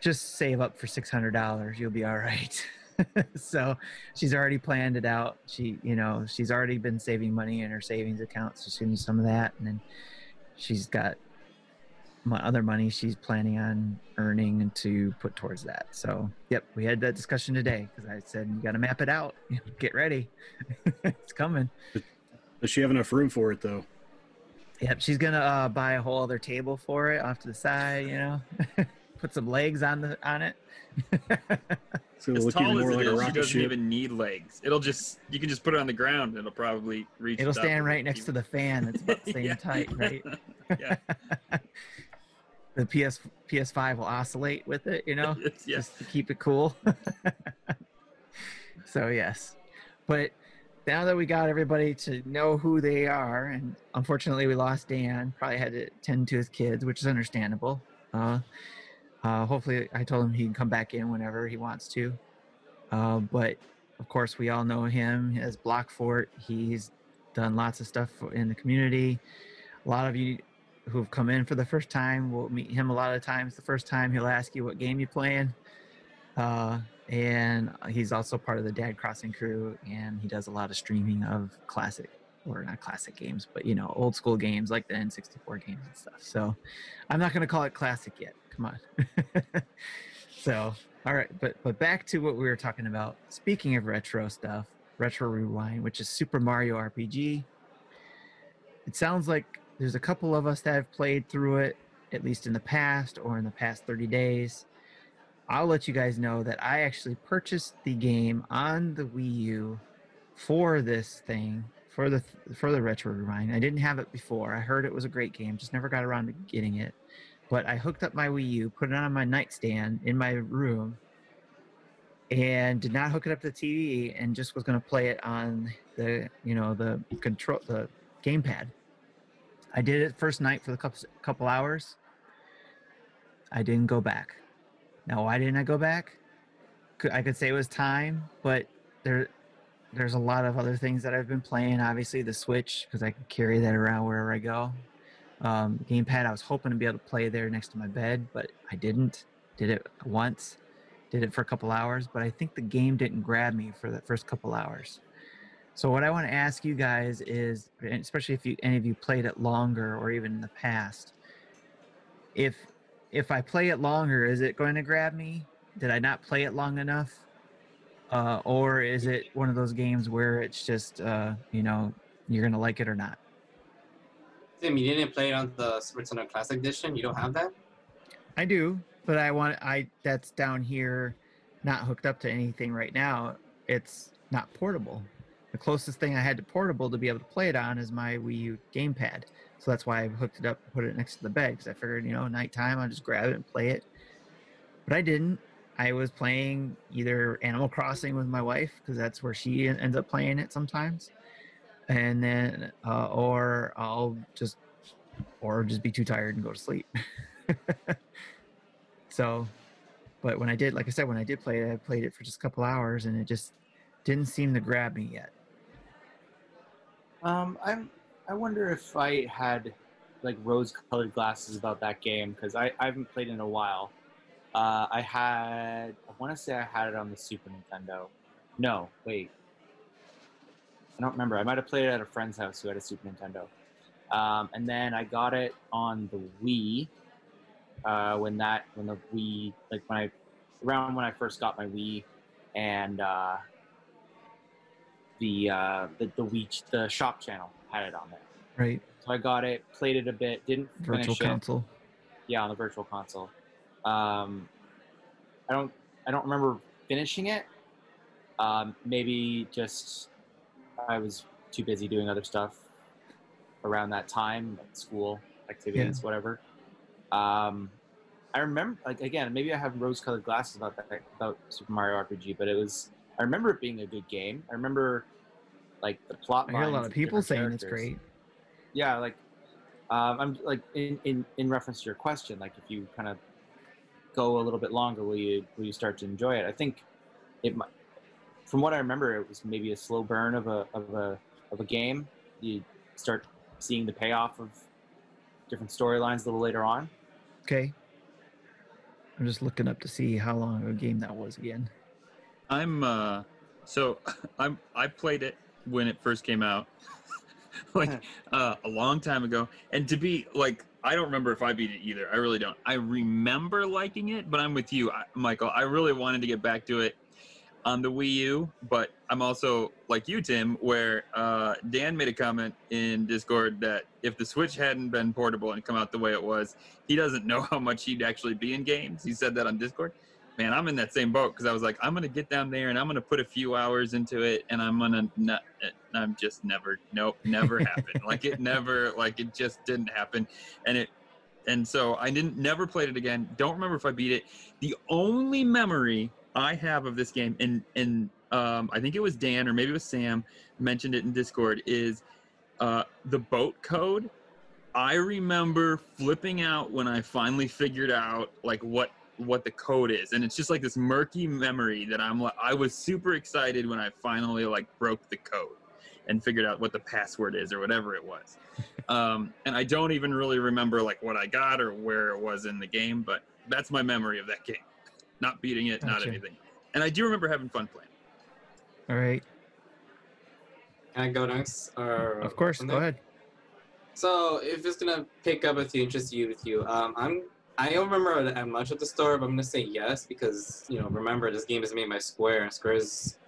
"Just save up for six hundred dollars. You'll be all right." [laughs] so she's already planned it out. She, you know, she's already been saving money in her savings account. So she's gonna some of that, and then she's got my other money she's planning on earning to put towards that. So, yep, we had that discussion today because I said you got to map it out. [laughs] Get ready, [laughs] it's coming. Does she have enough room for it though? Yep, she's gonna uh, buy a whole other table for it off to the side. You know, [laughs] put some legs on the on it. [laughs] It's gonna As look even tall as more it like is, she doesn't ship. even need legs. It'll just you can just put it on the ground. and It'll probably reach. It'll stand right next to the fan. It's about the [laughs] same Yeah. height, right? yeah. the PS PS5 will oscillate with it. You know. It's- yeah. just to keep it cool. so yes, but now that we got everybody to know who they are, and unfortunately we lost Dan, probably had to tend to his kids, which is understandable. Uh, uh, hopefully, I told him he can come back in whenever he wants to. Uh, but of course, we all know him as Block Fort. He's done lots of stuff in the community. A lot of you who've come in for the first time will meet him a lot of times. The first time he'll ask you what game you're playing. Uh, and he's also part of the Dad Crossing crew, and he does a lot of streaming of classic, or not classic games, but you know, old school games like the N64 games and stuff. So I'm not to call it classic yet. Come on. [laughs] so, all right, but but back to what we were talking about. Speaking of retro stuff, Retro Rewind, which is Super Mario RPG. It sounds like there's a couple of us that have played through it, at least in the past or in the past 30 days. I'll let you guys know that I actually purchased the game on the Wii U for this thing for the for the retro rewind. I didn't have it before. I heard it was a great game, just never got around to getting it. But I hooked up my Wii U, put it on my nightstand in my room, and did not hook it up to the TV, and just was going to play it on the you know the control the gamepad. I did it first night for the couple couple hours. I didn't go back. Now, why didn't I go back? I could say it was time, but there, there's a lot of other things that I've been playing. Obviously, the Switch because I can carry that around wherever I go. Um, gamepad, I was hoping to be able to play there next to my bed, but I didn't. Did it once, did it for a couple hours, but I think the game didn't grab me for the first couple hours. So what I want to ask you guys is, especially if you any of you played it longer or even in the past, if if I play it longer, is it going to grab me? Did I not play it long enough? Uh, or is it one of those games where it's just uh, you know you're gonna like it or not? Tim, you didn't play it on the Super Nintendo Classic Edition. You don't have that. I do, but I want I that's down here, not hooked up to anything right now. It's not portable. The closest thing I had to portable to be able to play it on is my Wii U gamepad. So that's why I hooked it up, and put it next to the bed because I figured, you know, nighttime I'll just grab it and play it. But I didn't. I was playing either Animal Crossing with my wife because that's where she ends up playing it sometimes, and then uh, or I'll just or just be too tired and go to sleep. [laughs] so, but when I did, like I said, when I did play it, I played it for just a couple hours and it just didn't seem to grab me yet. Um, I'm. I wonder if I had like rose-colored glasses about that game because I, I haven't played in a while. Uh, I had. I want to say I had it on the Super Nintendo. No, wait. I don't remember. I might have played it at a friend's house who had a Super Nintendo. Um, and then I got it on the Wii uh, when that when the Wii like when I around when I first got my Wii and uh, the, uh, the the Wii the shop channel had it on there. Right. So I got it, played it a bit, didn't Virtual finish it. console. Yeah, on the virtual console. Um, I don't I don't remember finishing it. Um, maybe just I was too busy doing other stuff around that time, like school activities, whatever. Um, I remember, like again, maybe I have rose-colored glasses about that about Super Mario RPG, but it was. I remember it being a good game. I remember, like the plot. I hear a lot of people different saying it's great. yeah like um, i'm like in, in in reference to your question like if you kind of go a little bit longer will you will you start to enjoy it i think it might from what i remember it was maybe a slow burn of a of a of a game you start seeing the payoff of different storylines a little later on Okay. I'm just looking up to see how long of a game that was again. I'm uh so [laughs] I'm I played it when it first came out. [laughs] like uh a long time ago. And to be like I don't remember if I beat it either. I really don't. I remember liking it, but I'm with you, I, Michael. I really wanted to get back to it on the Wii U, but I'm also like you, Tim, where uh, Dan made a comment in Discord that if the Switch hadn't been portable and come out the way it was, he doesn't know [laughs] how much he'd actually be in games. He said that on Discord. Man, I'm in that same boat because I was like, I'm gonna get down there and I'm gonna put a few hours into it, and I'm gonna not. I'm just never, nope, never happened. like it never, like it just didn't happen, and it, and so I didn't never played it again. Don't remember if I beat it. The only memory I have of this game, and and um, I think it was Dan or maybe it was Sam mentioned it in Discord, is uh, the boat code. I remember flipping out when I finally figured out like what what the code is, and it's just like this murky memory that I'm like I was super excited when I finally like broke the code and figured out what the password is or whatever it was. [laughs] Um, and I don't even really remember like what I got or where it was in the game, but that's my memory of that game. Not beating it, not anything. And I do remember having fun playing. All right. Can I go next? Or Of course. Go ahead. So if it's gonna pick up with you, interest you with you, um, I'm I don't remember that much of the story, but I'm gonna say yes because you know remember this game is made by Square, and Square is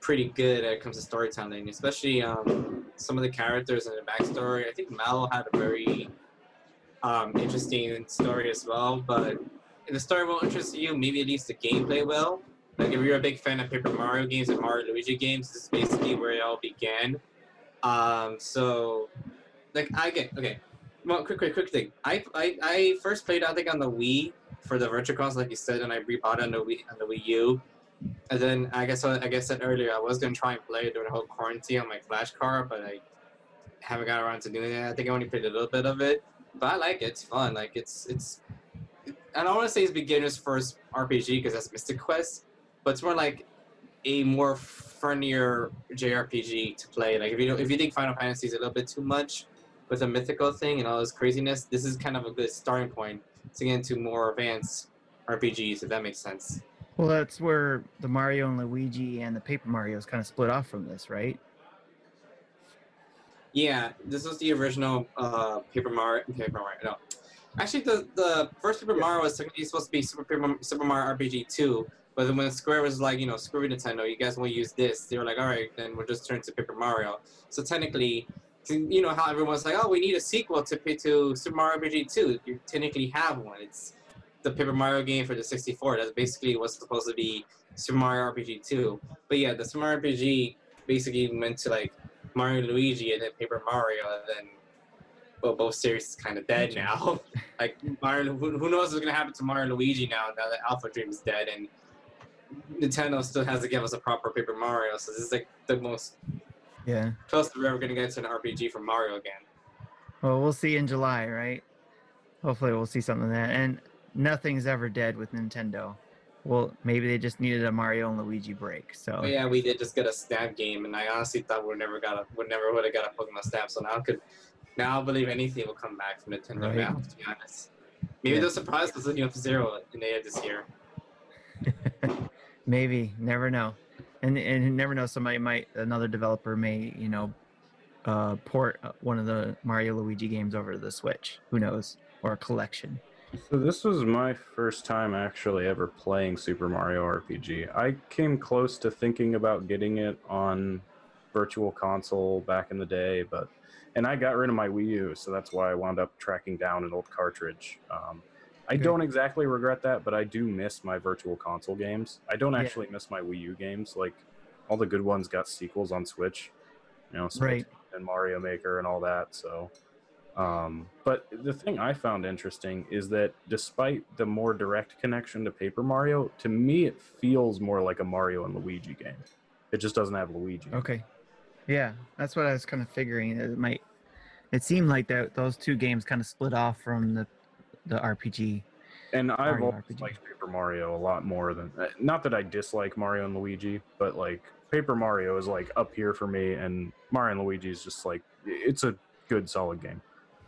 pretty good when it comes to storytelling, especially um, some of the characters and the backstory. I think Mal had a very um, interesting story as well, but if the story won't interest you, maybe at least the gameplay will. Like if you're a big fan of Paper Mario games and Mario Luigi games, this is basically where it all began. Um, so like I get okay. Well, quick, quick, quick thing. I, I I first played I think on the Wii for the Virtual Console, like you said, and I rebought it on the Wii on the Wii U. And then I guess uh, I guess said earlier I was gonna try and play it during the whole quarantine on my flash card, but I haven't got around to doing it. I think I only played a little bit of it, but I like it. It's fun. Like it's it's. I don't want to say it's beginner's first RPG because that's Mystic Quest, but it's more like a more friendlier JRPG to play. Like if you if you think Final Fantasy is a little bit too much with a mythical thing and all this craziness, this is kind of a good starting point to get into more advanced RPGs. If that makes sense. Well, that's where the Mario and Luigi and the Paper Mario is kind of split off from this, right? Yeah, this was the original uh, Paper Mario. Paper Mario. No, actually, the the first Paper Mario was technically supposed to be Super Paper, Super Mario RPG 2. But then when Square was like, you know, screw Nintendo, you guys want to use this? They were like, all right, then we'll just turn to Paper Mario. So technically, you know how everyone's like, oh, we need a sequel to to Super Mario RPG 2. You technically have one. It's the Paper Mario game for the 64. That's basically what's supposed to be Super Mario RPG 2. But yeah, the Super Mario RPG basically went to like Mario and Luigi and then Paper Mario, and then well, both series is kind of dead now. [laughs] like Mario, who, who knows what's gonna happen to Mario and Luigi now? Now that Alpha Dream is dead, and Nintendo still has to give us a proper Paper Mario. So this is like the most Yeah. close we're ever gonna get to an RPG from Mario again. Well, we'll see in July, right? Hopefully, we'll see something that. And nothing's ever dead with Nintendo. Well, maybe they just needed a Mario and Luigi break. So But yeah, we did just get a Snap game, and I honestly thought we never got a, we never would have got a Pokemon Snap. So now I could, now I believe anything will come back from Nintendo Right. now. To be honest, maybe Yeah. they'll surprise us with F Zero in the end this year. [laughs] maybe never know, and and you never know. Somebody might another developer may you know uh, port uh, one of the Mario Luigi games over to the Switch. Who knows? Or a collection. So this was my first time actually ever playing Super Mario RPG. I came close to thinking about getting it on virtual console back in the day, but and I got rid of my Wii U, so that's why I wound up tracking down an old cartridge. Um, I don't exactly regret that, but I do miss my virtual console games. I don't Yeah. actually miss my Wii U games. Like all the good ones got sequels on Switch, you know, Right. And Mario Maker and all that. So, um, but the thing I found interesting is that despite the more direct connection to Paper Mario, to me it feels more like a Mario and Luigi game. It just doesn't have Luigi. Okay. Yeah, that's what I was kind of figuring. It might. It seemed like that those two games kind of split off from the the RPG. And I've always RPG. liked Paper Mario a lot more than uh, not that I dislike Mario and Luigi, but like Paper Mario is like up here for me, and Mario and Luigi is just like it's a good solid game.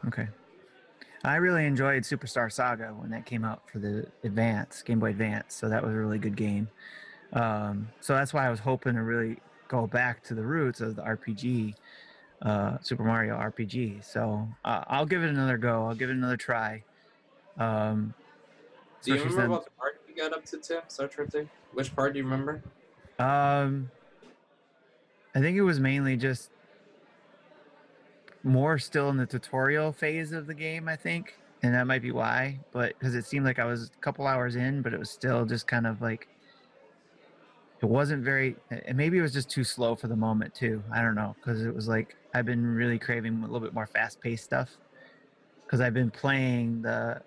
Okay. I really enjoyed Superstar Saga when that came out for the Advance, Game Boy Advance. So that was a really good game. Um, so that's why I was hoping to really go back to the roots of the RPG, uh, Super Mario RPG. So uh, I'll give it another go. I'll give it another try. Um, Do you remember since- what part you got up to, Tim? Start trying to. Which part do you remember? Um, I think it was mainly just more still in the tutorial phase of the game. I think, and that might be why. But because it seemed like I was a couple hours in, but it was still just kind of like it wasn't very. And maybe it was just too slow for the moment too. I don't know because it was like I've been really craving a little bit more fast-paced stuff because I've been playing the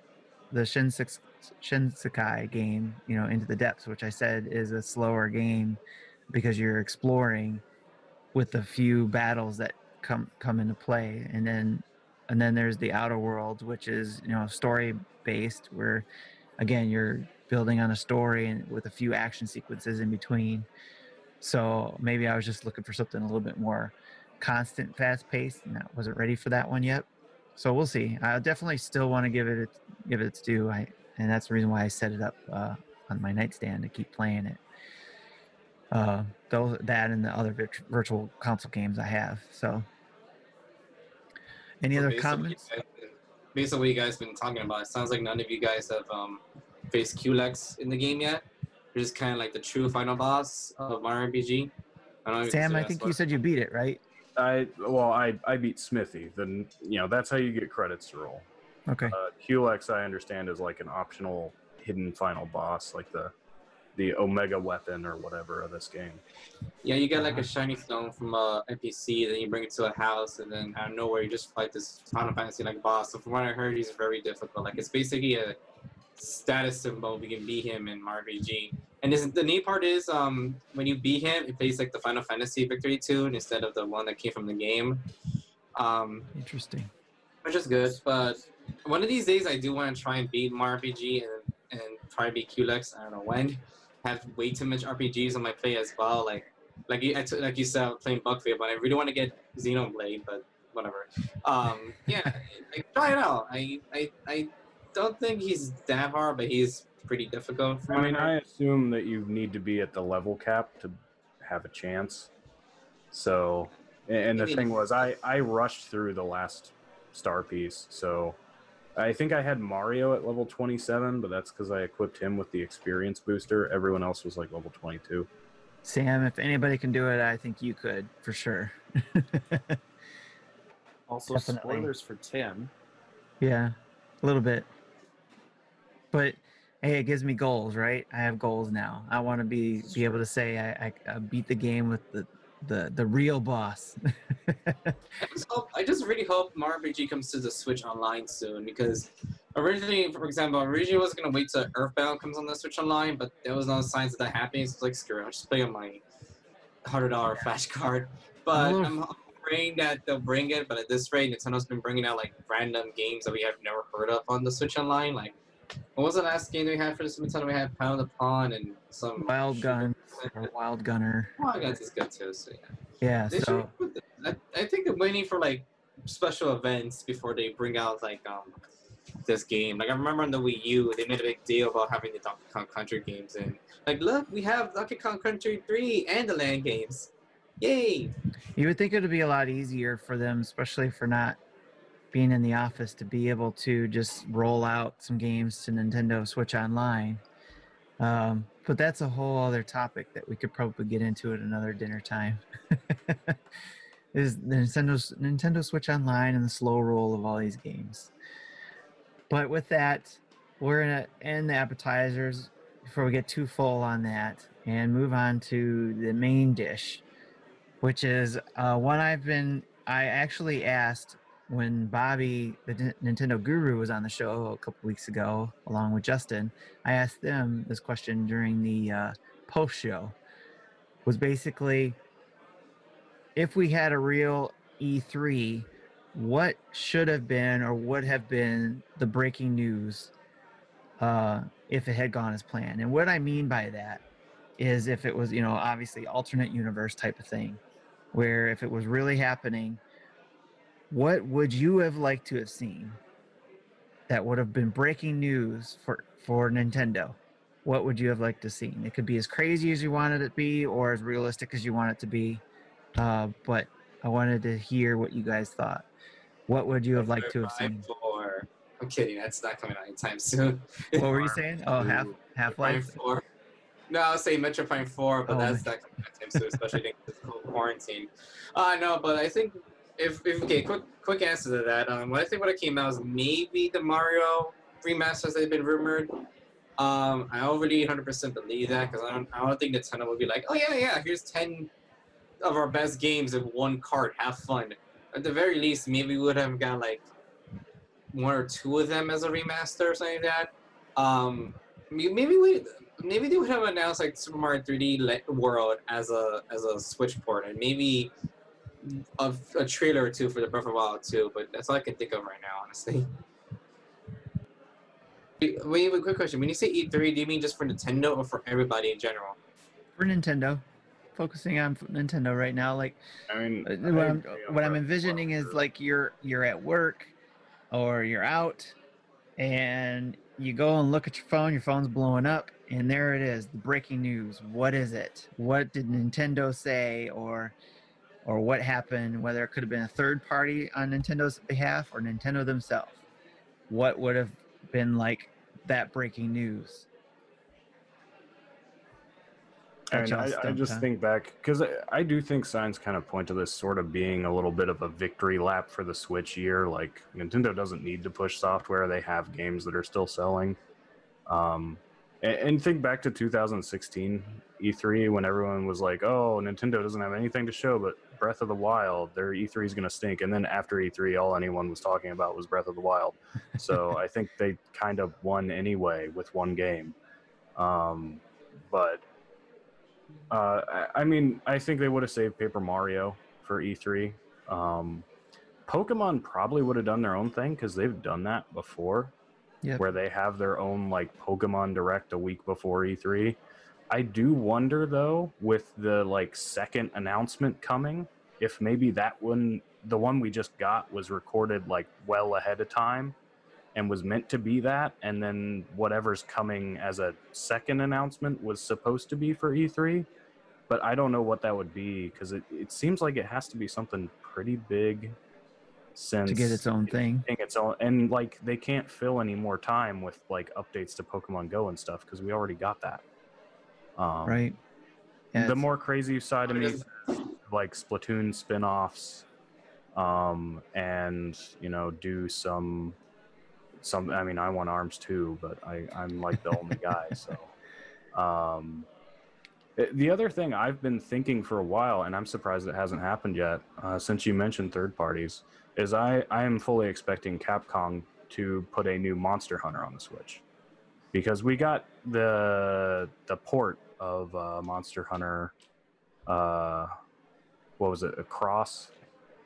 the Shinsekai game, you know, Into the Depths, which I said is a slower game because you're exploring with a few battles that come come into play, and then and then there's the Outer Worlds, which is you know story based, where again you're building on a story and with a few action sequences in between. So maybe I was just looking for something a little bit more constant, fast paced, and I wasn't ready for that one yet. So we'll see. I definitely still want to give it its, give it its due. I and that's the reason why I set it up uh, on my nightstand to keep playing it. Uh, those that and the other virt- virtual console games I have. So, any So other based on what you comments? guys Based on what you guys been talking about, it sounds like none of you guys have um, faced Culex in the game yet. You're just kind of like the true final boss of Mario RPG. I don't know Sam, I think you said you beat it, right? I well, I I beat Smithy. Then you know that's how you get credits to roll. Okay. Uh, Culex, I understand, is like an optional hidden final boss, like the the Omega weapon or whatever of this game. Yeah, you get like a shiny stone from a NPC, then you bring it to a house, and then out of nowhere you just fight this Final Fantasy like boss. So from what I heard, he's very difficult. Like it's basically a status symbol. We can beat him in RPG. And this, the neat part is, um, when you beat him, it plays like the Final Fantasy victory tune instead of the one that came from the game. Um, Interesting. which is good. But one of these days, I do want to try and beat more RPG and and try to beat Culex. I don't know when. Have way too much RPGs on my play as well. Like like you, I t- like you said, I'm playing Buckfield, but I really want to get Xenoblade, but whatever. Um, yeah, [laughs] like, try it out. I, I, I don't think he's that hard, but he's pretty difficult. For I mean, I assume that you need to be at the level cap to have a chance. So, and and the Maybe- thing was, I I rushed through the last star piece, so I think I had Mario at level 27, but that's because I equipped him with the experience booster. Everyone else was like level 22. Sam, if anybody can do it, I think you could for sure. [laughs] Also, Definitely. spoilers for Tim. yeah, a little bit. But hey, it gives me goals, right? I have goals now. I want to be be able to say I, I, I beat the game with the the the real boss. I just hope. I just really hope Mario RPG comes to the Switch Online soon because originally, for example, originally was gonna wait till Earthbound comes on the Switch Online, but there was no signs of that happening. So it's like, screw it, I'll just play on my hundred dollar flash card. But Oh. I'm praying that they'll bring it. But at this rate, Nintendo's been bringing out like random games that we have never heard of on the Switch Online. Like, what was the last game we had for the Super Nintendo? We had Panel de Pon and some Wild Gun Wild Gunner. Wild Guns is good too. So yeah. Yeah, They so the- I, I think they're waiting for like special events before they bring out like um this game. Like I remember on the Wii U, they made a big deal about having the Donkey Kong Country games in. Like, look, we have Donkey Kong Country 3 and the land games. Yay! you would think it would be a lot easier for them, especially for not being in the office, to be able to just roll out some games to Nintendo Switch Online. Um, but that's a whole other topic that we could probably get into at another dinner time. [laughs] is the Nintendo's Nintendo Switch Online and the slow roll of all these games. But with that, we're gonna end the appetizers before we get too full on that and move on to the main dish, which is uh, one I've been. I actually asked when Bobby, the Nintendo Guru, was on the show a couple weeks ago, along with Justin. I asked them this question during the uh, post show. Was basically, if we had a real E3, what should have been or would have been the breaking news uh, if it had gone as planned? And what I mean by that is if it was, you know, obviously alternate universe type of thing, where if it was really happening, what would you have liked to have seen that would have been breaking news for for Nintendo? What would you have liked to seen? It could be as crazy as you wanted it to be, or as realistic as you want it to be. Uh, but I wanted to hear what you guys thought. What would you have liked to have seen? Four. I'm kidding. That's not coming out anytime soon. [laughs] What were you saying? Oh, half Half Life. Four. No, I was saying Metroid Prime Four, but Oh, that's my- not [laughs] coming out anytime soon, especially during this quarantine. Uh no, but I think if, if okay, quick quick answer to that. Um, I think what it came out is maybe the Mario remasters that have been rumored. Um, I already 100% believe that because I don't I don't think Nintendo would be like, oh yeah yeah, here's 10 of our best games in one cart. Have fun. At the very least, maybe we would have got like one or two of them as a remaster or something like that. Um, maybe we maybe they would have announced like Super Mario 3D World as a as a Switch port, and maybe a, a trailer or two for the Breath of the Wild too. But that's all I can think of right now, honestly. [laughs] Wait, wait, quick question. When you say E3, do you mean just for Nintendo or for everybody in general? for Nintendo. Focusing on Nintendo right now, like I mean, uh, what I'm what I'm Breath of the envisioning is like you're you're at work or you're out and you go and look at your phone, your phone's blowing up, and there it is, the breaking news. What is it? What did Nintendo say or or what happened, whether it could have been a third party on Nintendo's behalf or Nintendo themselves. What would have been like that breaking news? I, Got mean, y'all I, I just think back because I, I do think signs kind of point to this sort of being a little bit of a victory lap for the Switch year. Like Nintendo doesn't need to push software; they have games that are still selling. Um, and, and think back to 2016 E3 when everyone was like, "Oh, Nintendo doesn't have anything to show but Breath of the Wild. Their E3 is going to stink." And then after E3, all anyone was talking about was Breath of the Wild. So [laughs] I think they kind of won anyway with one game. Um, but uh, I, I mean, I think they would have saved Paper Mario for E3. Um, Pokemon probably would have done their own thing because they've done that before, Yep. where they have their own like Pokemon Direct a week before E3. I do wonder though, with the like second announcement coming, if maybe that one, the one we just got, was recorded like well ahead of time, and was meant to be that, and then whatever's coming as a second announcement was supposed to be for E3. But I don't know what that would be because it, it seems like it has to be something pretty big since to get its own thing. its own and like they can't fill any more time with like updates to Pokemon Go and stuff because we already got that. Um, Right. The more crazy side of me, like Splatoon spin-offs, um, and you know, do some, some. I mean, I want arms too, but I I'm like the only [laughs] guy, so. Um, eh, the other thing I've been thinking for a while, and I'm surprised it hasn't happened yet, uh, since you mentioned third parties, is I I am fully expecting Capcom to put a new Monster Hunter on the Switch, because we got the the port of uh, Monster Hunter. Uh, what was it? A cross,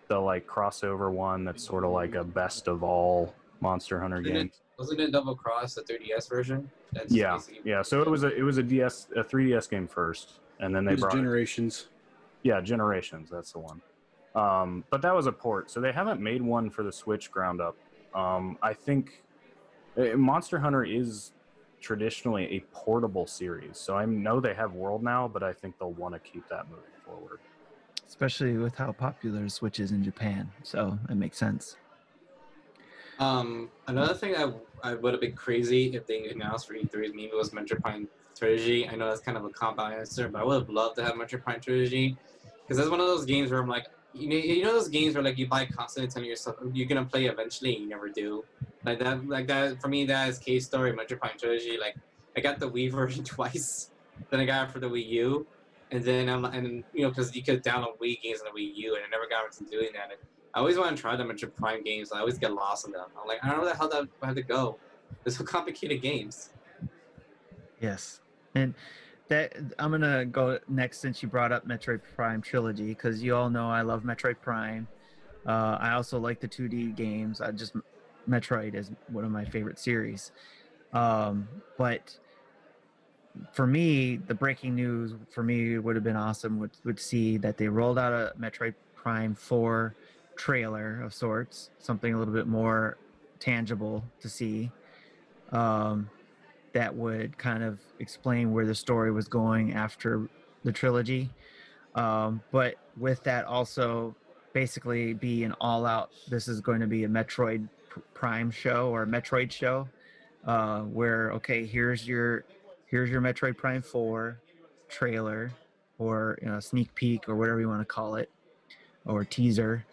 the like crossover one that's sort of like a best of all Monster Hunter Isn't it- Wasn't it Double Cross the 3DS version? That's Yeah, yeah. So it was a it was a DS a 3DS game first, and then they These brought it generations. Yeah, Generations, that's the one. Um, but that was a port, so they haven't made one for the Switch ground up. Um, I think uh, Monster Hunter is traditionally a portable series, so I know they have World now, but I think they'll want to keep that moving forward. especially with how popular Switch is in Japan. So it makes sense. Um, another thing I, I would have been crazy if they announced for E3 maybe was Metroid Prime Trilogy. I know that's kind of a cop out answer, but I would have loved to have Metroid Prime Trilogy because that's one of those games where I'm like, you know, you know those games where like you buy constantly telling yourself oh, you're gonna play eventually and you never do. Like that, like that for me, that is case story. Metroid Prime Trilogy. Like I got the Wii [laughs] version twice, then I got it for the Wii U, and then I'm and you know because you could download Wii games on the Wii U, and I never got into doing that. And I always want to try the Metroid Prime games. I always get lost in them. I'm like, I don't know the hell that I have to go. They're so [laughs] complicated games. Yes, and that I'm gonna go next since you brought up Metroid Prime trilogy because you all know I love Metroid Prime. Uh, I also like the 2D games. I just Metroid is one of my favorite series. Um, but for me, the breaking news for me would have been awesome. Would would see that they rolled out a Metroid Prime 4 trailer of sorts, something a little bit more tangible to see. Um, that would kind of explain where the story was going after the trilogy. Um, but with that, also basically be an all out, this is going to be a Metroid Prime show or a Metroid show, uh, where, okay, here's your. Here's your Metroid Prime 4 trailer or you know, sneak peek or whatever you want to call it, or teaser,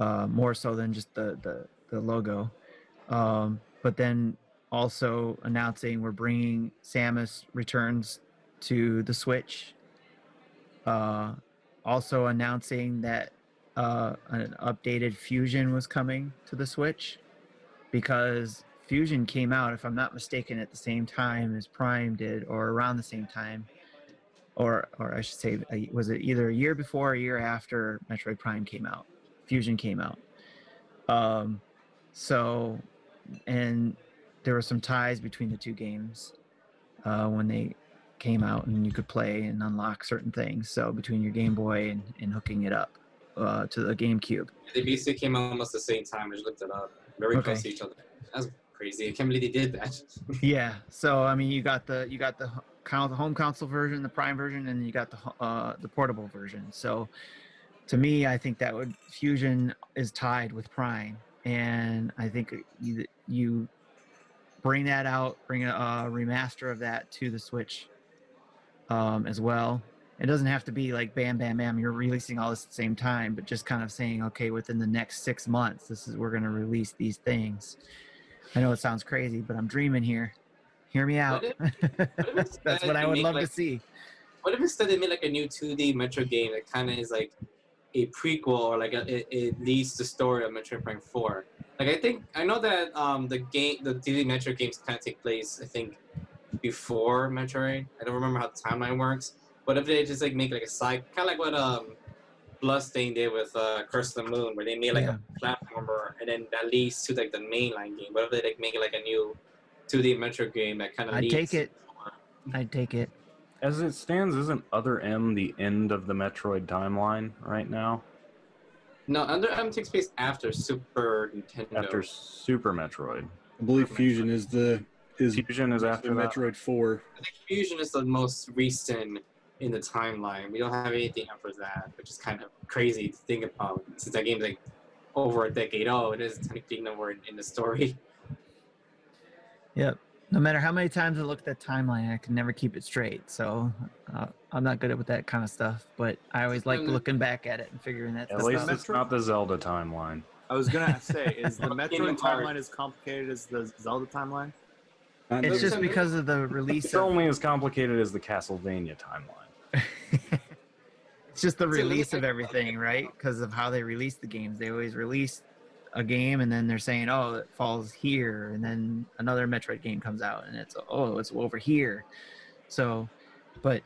uh, more so than just the, the, the logo. Um, but then also announcing we're bringing Samus Returns to the Switch. Uh, also announcing that uh, an updated Fusion was coming to the Switch because Fusion came out, if I'm not mistaken, at the same time as Prime did, or around the same time, or or I should say, was it either a year before or a year after Metroid Prime came out? Fusion came out. Um, so, and there were some ties between the two games uh, when they came out, and you could play and unlock certain things. So between your Game Boy and, and hooking it up uh, to the GameCube. They basically came out almost the same time. I just looked it up. Very Okay. close to each other. That's crazy. I can't believe they did that. [laughs] yeah. So I mean, you got the you got the the home console version, the Prime version, and you got the uh, the portable version. So to me, I think that would Fusion is tied with Prime, and I think you you bring that out, bring a, uh remaster of that to the Switch um, as well. It doesn't have to be like bam, bam, bam. You're releasing all this at the same time, but just kind of saying, okay, within the next six months, this is we're going to release these things. I know it sounds crazy, but I'm dreaming here. Hear me out. if- what if [laughs] That's what I would love like- to see. What if instead they made like a new 2D Metroid game that kind of is like a prequel or like a, it, it leads the story of Metroid Prime 4? Like I think I know that um the game the 2D Metroid games kind of take place I think before Metroid. I don't remember how the timeline works. but if they just like make like a side kind of like what um Bloodstain did with uh, Curse of the Moon, where they made like Yeah. a platformer and then that leads to like the mainline game. What if they like make like a new 2D Metroid game that kind of I'd leads take it. I'd take it. As it stands, isn't Other M the end of the Metroid timeline right now? No, Other M takes place after Super Nintendo. After Super Metroid. I believe Fusion is the is Fusion is after the that. Metroid Four. I think Fusion is the most recent in the timeline. We don't have anything after that, which is kind of crazy to think about since that game's like over a decade old. It is technically nowhere in, in the story. Yep. No matter how many times I look at that timeline, I can never keep it straight. So uh, I'm not good at with that kind of stuff. But I always like looking back at it and figuring that At stuff least out. it's not the Zelda timeline. I was gonna say, is the [laughs] Metroid timeline as complicated as the Zelda timeline? Not It's just because of the release. It's Of, only as complicated as the Castlevania timeline. [laughs] it's just the It's release of everything, right? Because of how they release the games. They always release a game and then they're saying, "Oh, it falls here," and then another Metroid game comes out and it's, "Oh, it's over here." So, but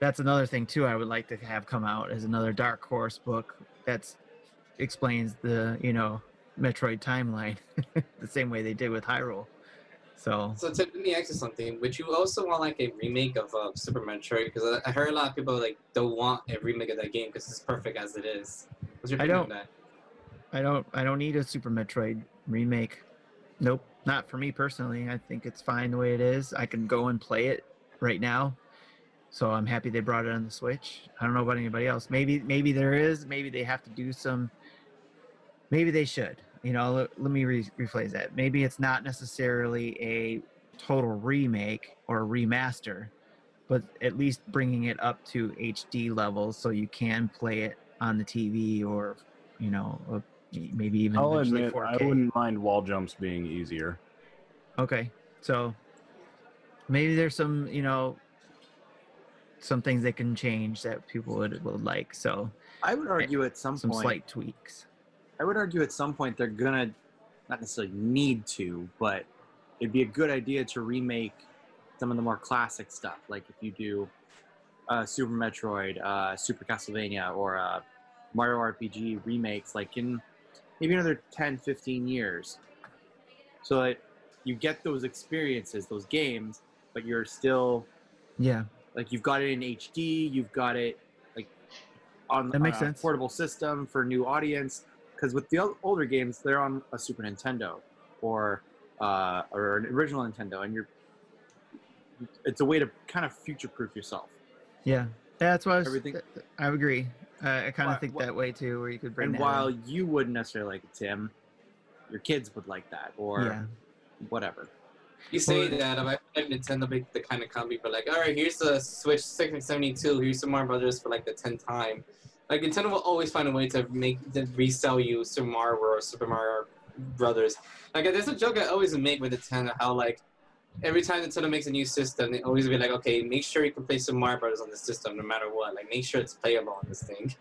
that's another thing too. I would like to have come out as another Dark Horse book that's explains the you know Metroid timeline [laughs] the same way they did with Hyrule. So So let me ask you something. Would you also want like a remake of uh, Super Metroid? Because I, I heard a lot of people like don't want a remake of that game because it's perfect as it is. What's your I don't- that? I don't I don't need a Super Metroid remake. Nope, not for me personally. I think it's fine the way it is. I can go and play it right now. So I'm happy they brought it on the Switch. I don't know about anybody else. Maybe maybe there is. Maybe they have to do some. Maybe they should. You know, let, let me re- rephrase that. Maybe it's not necessarily a total remake or remaster, but at least bringing it up to HD levels so you can play it on the TV or, you know, uh, maybe even I'll admit, 4K. I wouldn't mind wall jumps being easier. Okay, so maybe there's some, you know, some things that can change that people would, would like. So I would argue at some, some point. slight tweaks. I would argue at some point they're gonna not necessarily need to, but it'd be a good idea to remake some of the more classic stuff. Like if you do uh, Super Metroid, uh, Super Castlevania, or uh, Mario RPG remakes, like in maybe another 10, 15 years. So that you get those experiences, those games, but you're still Yeah, like you've got it in HD, you've got it like on That makes a sense. portable system for new audience. Because with the older games, they're on a Super Nintendo or uh, or an original Nintendo, and you're it's a way to kind of future-proof yourself. yeah, that's why I, was, Everything- I agree. I, I kind of think why- that way too, where you could bring and that while in. you wouldn't necessarily like it, Tim, your kids would like that, or yeah, whatever. You say Well- that, but I feel like Nintendo make the kind of company, but like, all right, here's the Switch 672, here's Super Mario Brothers for like the 10th time. Like Nintendo will always find a way to make to resell you Super Mario or Super Mario Brothers. Like there's a joke I always make with Nintendo how like every time Nintendo makes a new system, they always be like, okay, make sure you can play some Mario Brothers on the system no matter what. Like make sure it's playable on this thing.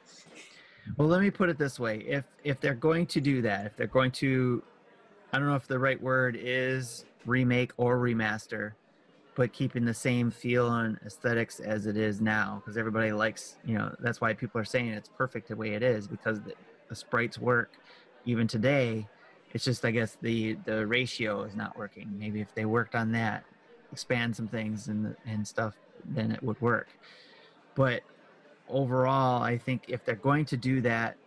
Well, let me put it this way: if if they're going to do that, if they're going to, I don't know if the right word is remake or remaster, but keeping the same feel and aesthetics as it is now, because everybody likes, you know, that's why people are saying it's perfect the way it is because the, the sprites work even today. It's just, I guess, the the ratio is not working. Maybe if they worked on that, expand some things and and stuff, then it would work. But overall, I think if they're going to do that,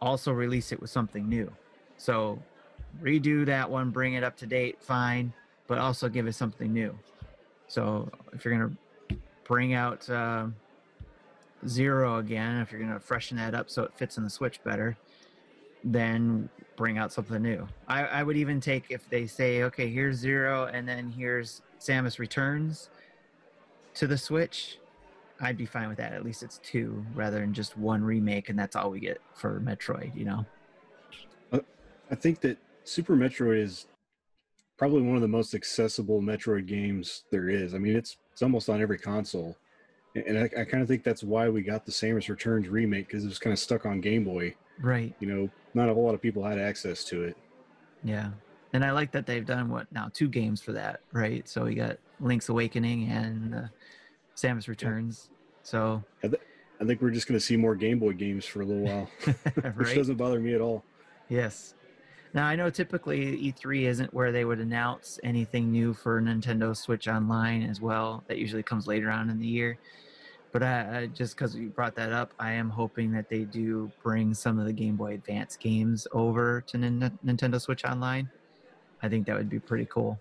also release it with something new. So redo that one, bring it up to date, fine, but also give it something new. So if you're gonna bring out um Zero again, if you're gonna freshen that up so it fits in the Switch better, then bring out something new. I, I would even take if they say, okay, here's Zero, and then here's Samus Returns to the Switch. I'd be fine with that. At least it's two rather than just one remake, and that's all we get for Metroid. You know? I think that Super Metroid is probably one of the most accessible Metroid games there is. I mean, it's it's almost on every console, and I, I kind of think that's why we got the Samus Returns remake because it was kind of stuck on Game Boy. Right. You know, not a whole lot of people had access to it. Yeah. And I like that they've done what now two games for that, right? So we got Link's Awakening and uh, Samus Returns. So I think we're just going to see more Game Boy games for a little while, [laughs] [laughs] which doesn't bother me at all. Yes. Now I know typically E3 isn't where they would announce anything new for Nintendo Switch Online as well. That usually comes later on in the year. But I, I just because you brought that up, I am hoping that they do bring some of the Game Boy Advance games over to Nin- Nintendo Switch Online. I think that would be pretty cool.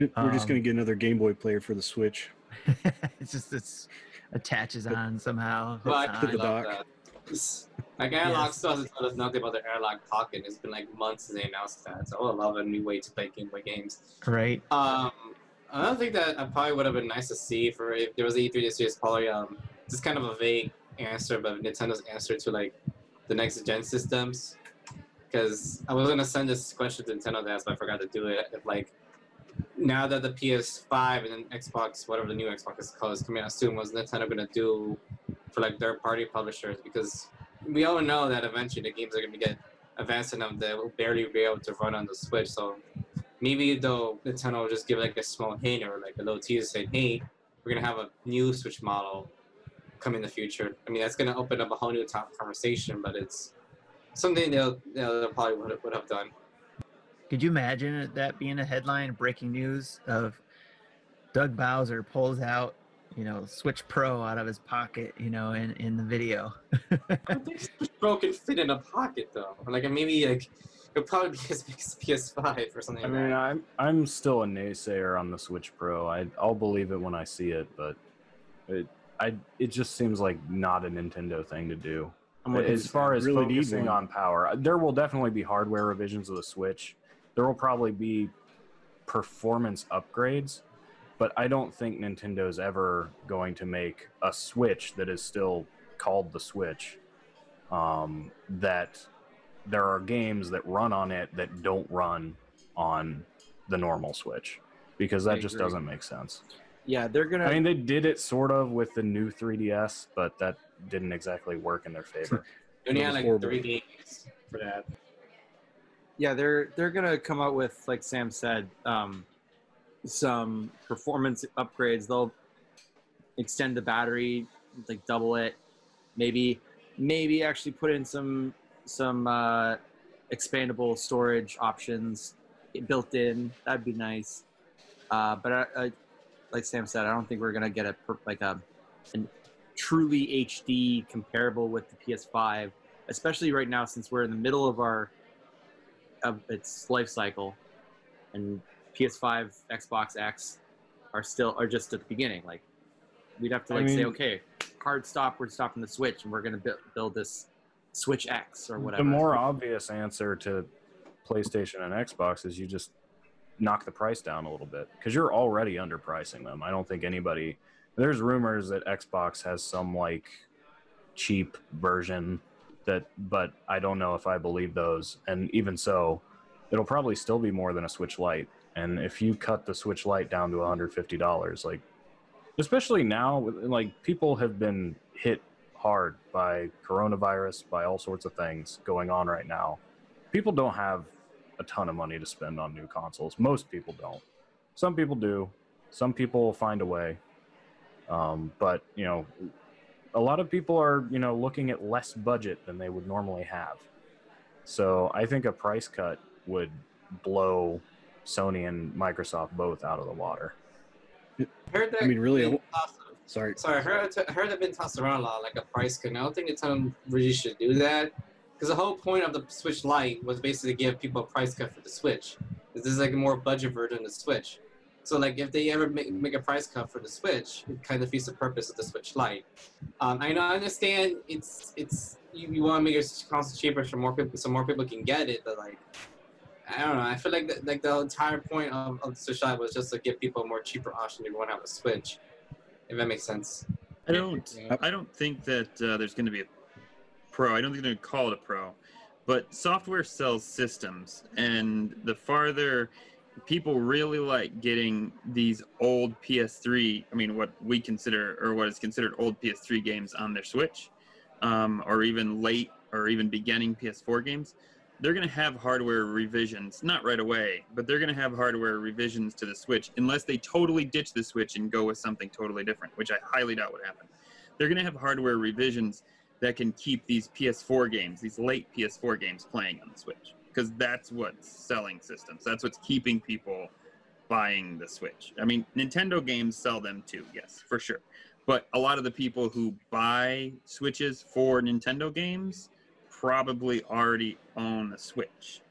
We're just Um, going to get another Game Boy player for the Switch. [laughs] it's just it's attaches on somehow. Well, I hooks Hit kind the of love dock. that. Like Analog Yes. still hasn't told us nothing about the Analogue Pocket. It's been like months since they announced that. So I would love a new way to play Game Boy games. right? Um, another think that I probably would have been nice to see for if there was E3 this year It's probably um, just kind of a vague answer, but Nintendo's answer to like the next gen systems. Because I was gonna send this question to Nintendo to ask, but I forgot to do it. If like now that the PS5 and then Xbox, whatever the new Xbox is called, is coming out soon, was Nintendo gonna do for like third party publishers? Because we all know that eventually the games are gonna get advanced enough that will barely be able to run on the Switch. So maybe though Nintendo will just give like a small hint or like a little teaser saying, "Hey, we're gonna have a new Switch model come in the future." I mean, that's gonna open up a whole new top conversation, but it's something they'll they'll probably would have, would have done. Could you imagine that being a headline, breaking news of Doug Bowser pulls out, you know, Switch Pro out of his pocket, you know, in in the video? [laughs] I think Switch Pro can fit in a pocket though. Like maybe like it'll probably be as big as PS5 or something. I like mean, that. I'm I'm still a naysayer on the Switch Pro. I I'll believe it when I see it, but it I it just seems like not a Nintendo thing to do. I'm as far as Really focusing one. on power, there will definitely be hardware revisions of the Switch. There will probably be performance upgrades, but I don't think Nintendo's ever going to make a Switch that is still called the Switch. Um, that there are games that run on it that don't run on the normal Switch because that just doesn't make sense. Yeah, they're gonna. I mean, they did it sort of with the new 3DS, but that didn't exactly work in their favor. [laughs] You only had like three games for that. yeah, they're they're gonna come out with, like Sam said, um, some performance upgrades. They'll extend the battery, like double it. Maybe, maybe actually put in some some uh, expandable storage options built in. That'd be nice. Uh, but I, I, like Sam said, I don't think we're gonna get a like a an truly HD comparable with the PS5, especially right now since we're in the middle of our of its life cycle, and PS5, Xbox X are still are just at the beginning. Like we'd have to I like say, okay, hard stop. We're stopping the Switch, and we're gonna build, build this Switch X or whatever. The more obvious answer to PlayStation and Xbox is you just knock the price down a little bit because you're already underpricing them. I don't think anybody. There's rumors that Xbox has some like cheap version that, but I don't know if I believe those. And even so, it'll probably still be more than a Switch Lite. And if you cut the Switch Lite down to $150, like, especially now, like people have been hit hard by coronavirus, by all sorts of things going on right now. People don't have a ton of money to spend on new consoles. Most people don't. Some people do. Some people find a way. Um, but you know, a lot of people are you know looking at less budget than they would normally have. So I think a price cut would blow Sony and Microsoft both out of the water. I heard that. I mean, really, I been w- tossed- Sorry. Sorry, I heard, I heard that been tossed around a lot, like a price cut. I don't think Nintendo really should do that. Because the whole point of the Switch Lite was basically to give people a price cut for the Switch. This is like a more budget version of the Switch. So like if they ever make, make a price cut for the Switch, it kind of defeats the purpose of the Switch Lite. Um, I know I understand it's it's you, you want to make your console cheaper so more people so more people can get it, but like I don't know. I feel like the, like the entire point of, of the Switch Lite was just to give people a more cheaper option if you want to have a Switch. If that makes sense. I don't. Yeah. I don't think that uh, there's going to be a pro. I don't think they're going to call it a pro, but software sells systems, and the farther people really like getting these old PS3. I mean, what we consider or what is considered old PS3 games on their Switch, um, or even late or even beginning PS4 games. They're going to have hardware revisions, not right away, but they're going to have hardware revisions to the Switch unless they totally ditch the Switch and go with something totally different, which I highly doubt would happen. They're going to have hardware revisions that can keep these PS4 games, these late PS4 games, playing on the Switch. because that's what's selling systems. That's what's keeping people buying the Switch. I mean, Nintendo games sell them too, yes, for sure. But a lot of the people who buy Switches for Nintendo games probably already own a Switch.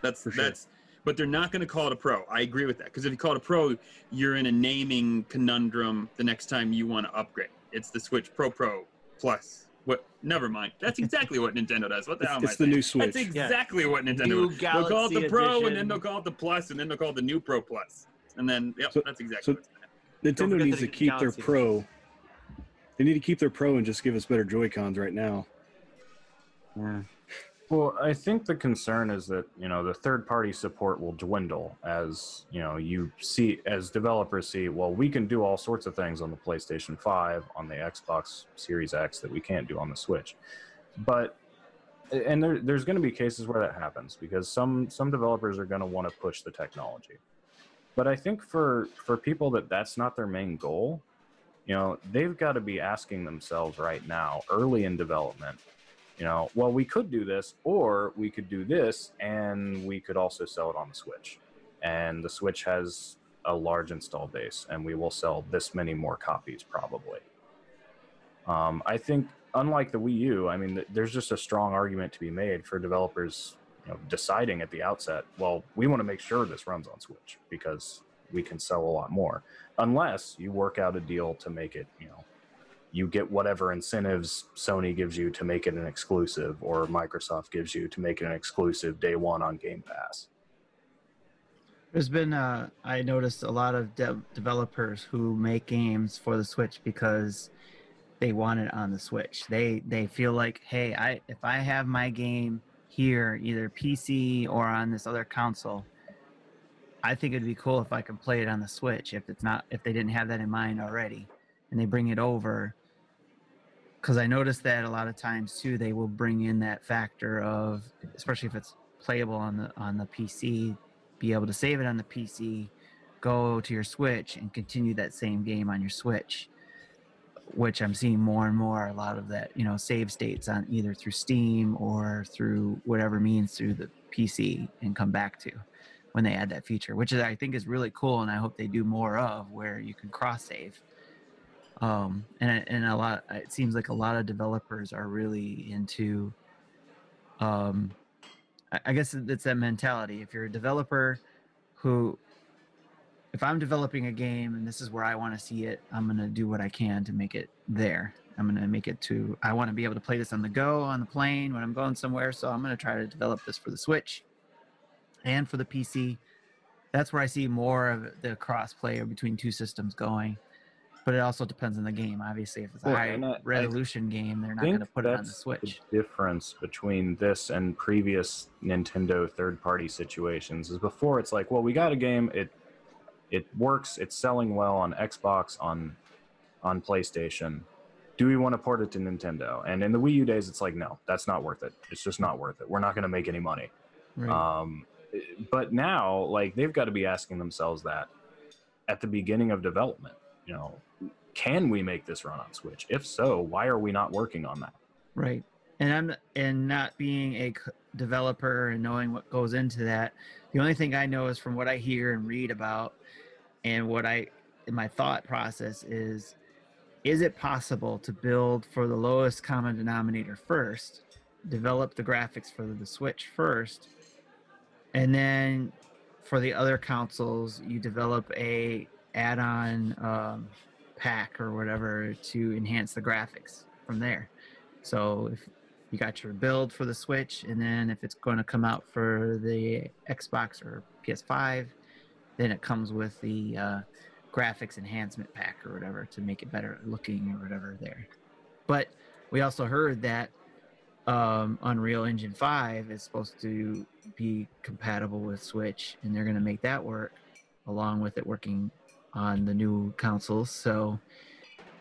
That's For sure. that's but they're not going to call it a pro. I agree with that because if you call it a pro, you're in a naming conundrum the next time you want to upgrade. It's the Switch Pro Pro Plus. What? Never mind. That's exactly what Nintendo does. What the It's, hell? am it's I the saying? new Switch. That's exactly what Nintendo. New does. They'll call it the Galaxy Pro, and then they'll call it the Plus, and then they'll call it the new Pro Plus, and then yep, So- that's exactly. so- what's gonna. Nintendo needs to keep their Pro. They need to keep their Pro and just give us better Joy Cons right now. Well, I think the concern is that you know the third-party support will dwindle as you know you see as developers see. Well, we can do all sorts of things on the PlayStation Five, on the Xbox Series X that we can't do on the Switch, but and there, there's going to be cases where that happens because some some developers are going to want to push the technology. But I think for for people that that's not their main goal, you know, they've got to be asking themselves right now, early in development, you know, well, we could do this, or we could do this, and we could also sell it on the Switch. And the Switch has a large install base, and we will sell this many more copies probably. Um, I think, unlike the Wii U, I mean, th- there's just a strong argument to be made for developers, you know, deciding at the outset, well, we want to make sure this runs on Switch because we can sell a lot more, unless you work out a deal to make it, you know, you get whatever incentives Sony gives you to make it an exclusive, or Microsoft gives you to make it an exclusive day one on Game Pass. There's been, uh, I noticed a lot of dev- developers who make games for the Switch because they want it on the Switch. They they feel like, hey, I if I have my game here, either PC or on this other console, I think it'd be cool if I could play it on the Switch. If it's not, if they didn't have that in mind already, and they bring it over. Because I noticed that a lot of times too, they will bring in that factor of, especially if it's playable on the on the PC, be able to save it on the PC, go to your Switch, and continue that same game on your Switch. Which I'm seeing more and more. A lot of that, you know, save states on either through Steam or through whatever means through the PC, and come back to when they add that feature, which is I think is really cool, and I hope they do more of, where you can cross save. Um, and and a lot, it seems like a lot of developers are really into um, I- guess it's that mentality. If you're a developer who, if I'm developing a game and this is where I want to see it, I'm going to do what I can to make it there. I'm going to make it to, I want to be able to play this on the go, on the plane, when I'm going somewhere. So I'm going to try to develop this for the Switch and for the PC. That's where I see more of the cross play between two systems going. But it also depends on the game. Obviously, if it's a Well, high I- I resolution game, they're not going to put it on the Switch. The difference between this and previous Nintendo third-party situations is before it's like, well, we got a game, it it works, it's selling well on Xbox, on on PlayStation. Do we want to port it to Nintendo? And in the Wii U days, it's like, no, that's not worth it. It's just not worth it. We're not going to make any money. Right. Um, but now, like, they've got to be asking themselves that at the beginning of development. You know, can we make this run on Switch? If so, why are we not working on that? Right. And I'm and not being a developer and knowing what goes into that. The only thing I know is from what I hear and read about and what I my thought process is is it possible to build for the lowest common denominator first, develop the graphics for the Switch first, and then for the other consoles you develop a add-on um, pack or whatever to enhance the graphics from there. So if you got your build for the Switch, and then if it's going to come out for the Xbox or PS5, then it comes with the uh, graphics enhancement pack or whatever to make it better looking or whatever there. But we also heard that um, Unreal Engine 5 is supposed to be compatible with Switch, and they're going to make that work along with it working on the new consoles. So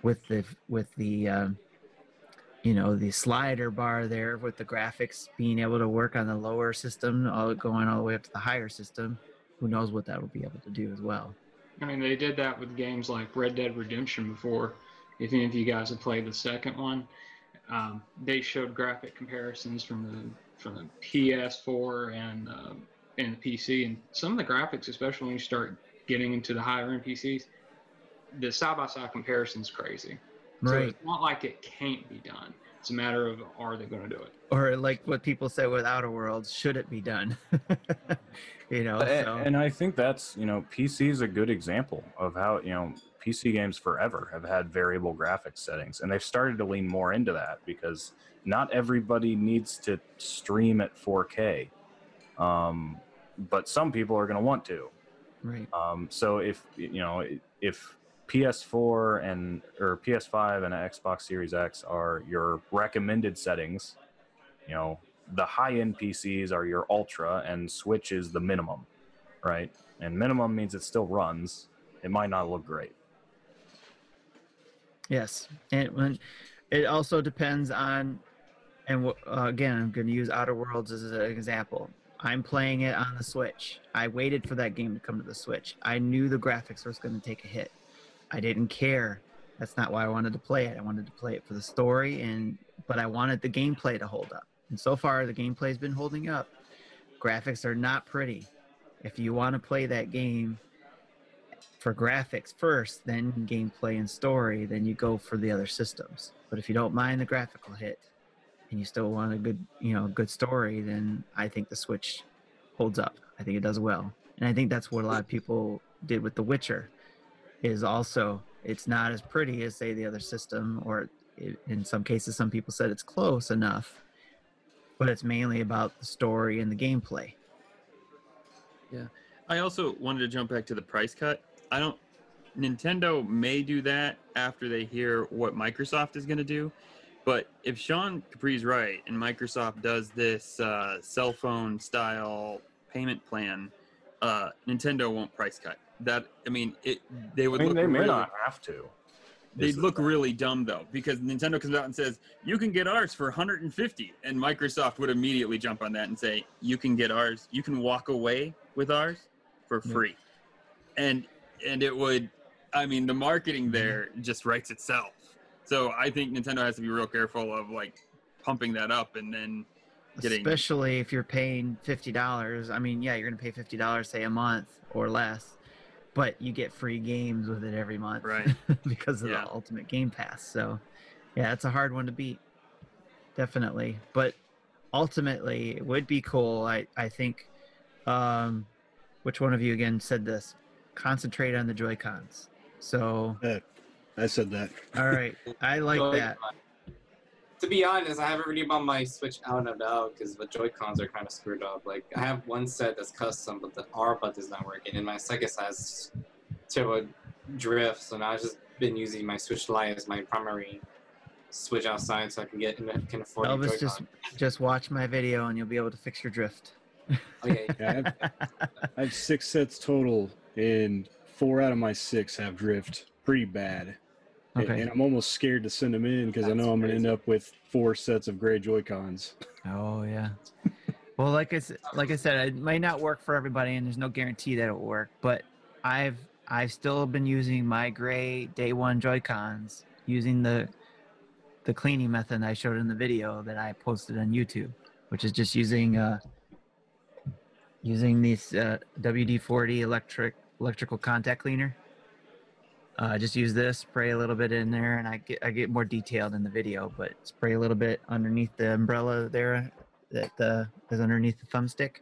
with the with the um, you know the slider bar there with the graphics being able to work on the lower system all going all the way up to the higher system who knows what that will be able to do as well I mean, they did that with games like Red Dead Redemption before. If any of you guys have played the second one, um, they showed graphic comparisons from the from the PS4 and uh, and the PC, and some of the graphics, especially when you start getting into the higher end PCs, the side by side comparison is crazy. Right. So it's not like it can't be done. It's a matter of are they going to do it? Or like what people say with Outer Worlds, should it be done? [laughs] you know. A- so- and I think that's you know PC is a good example of how you know PC games forever have had variable graphics settings, and they've started to lean more into that because not everybody needs to stream at 4K, um, but some people are going to want to. Right. Um, so if you know if PS4 and or PS5 and Xbox Series X are your recommended settings, you know the high-end PCs are your ultra and Switch is the minimum, right? And minimum means it still runs. It might not look great. Yes, and when it also depends on, and uh, again, I'm going to use Outer Worlds as an example. I'm playing it on the Switch. I waited for that game to come to the Switch. I knew the graphics was going to take a hit. I didn't care. That's not why I wanted to play it. I wanted to play it for the story, and but I wanted the gameplay to hold up. And so far, the gameplay's been holding up. Graphics are not pretty. If you want to play that game for graphics first, then gameplay and story, then you go for the other systems. But if you don't mind the graphical hit and you still want a good, you know, good story, then I think the Switch holds up. I think it does well. And I think that's what a lot of people did with The Witcher is also it's not as pretty as say the other system or it, in some cases some people said it's close enough, but it's mainly about the story and the gameplay. Yeah. I also wanted to jump back to the price cut. I don't. Nintendo may do that after they hear what Microsoft is going to do, but if Sean Capri's right and Microsoft does this uh, cell phone style payment plan, uh, Nintendo won't price cut. That I mean, it they I would mean, look they may really, not have to. They'd look thing. really dumb though because Nintendo comes out and says you can get ours for 150, and Microsoft would immediately jump on that and say you can get ours, you can walk away with ours for Yeah. free, and and it would, I mean, the Mm-hmm. marketing there just writes itself. So I think Nintendo has to be real careful of like pumping that up and then getting especially if you're paying fifty dollars. I mean, yeah, you're gonna pay fifty dollars, say a month or less, but you get free games with it every month, Right. [laughs] because of Yeah. the Ultimate Game Pass. So, yeah, it's a hard one to beat, definitely. But ultimately, it would be cool. I I think. Um, which one of you again said this? Concentrate on the Joy Cons. So, I said that. all right, I [laughs] like Joy- that. To be honest, I haven't really bought my Switch out and about because the Joy Cons are kind of screwed up. Like I have one set that's custom, but the R button is not working, and my second set has turbo drift. So now I've just been using my Switch Lite as my primary Switch outside, so I can get can afford a Elvis, Joy-Con. just just watch my video and you'll be able to fix your drift. [laughs] okay. [laughs] Yeah, I have, I have six sets total, and four out of my six have drift pretty bad. And- Okay. And I'm almost scared to send them in because I know I'm going to end up with four sets of gray Joy Cons. Oh yeah. Well, like I said, like I said, it might not work for everybody, and there's no guarantee that it'll work. But I've I've still been using my gray day one Joy Cons using the the cleaning method I showed in the video that I posted on YouTube, which is just using uh using this uh, WD-40 electric electrical contact cleaner. Uh, just use this, spray a little bit in there, and I get I get more detailed in the video, but spray a little bit underneath the umbrella there that uh, is underneath the thumbstick,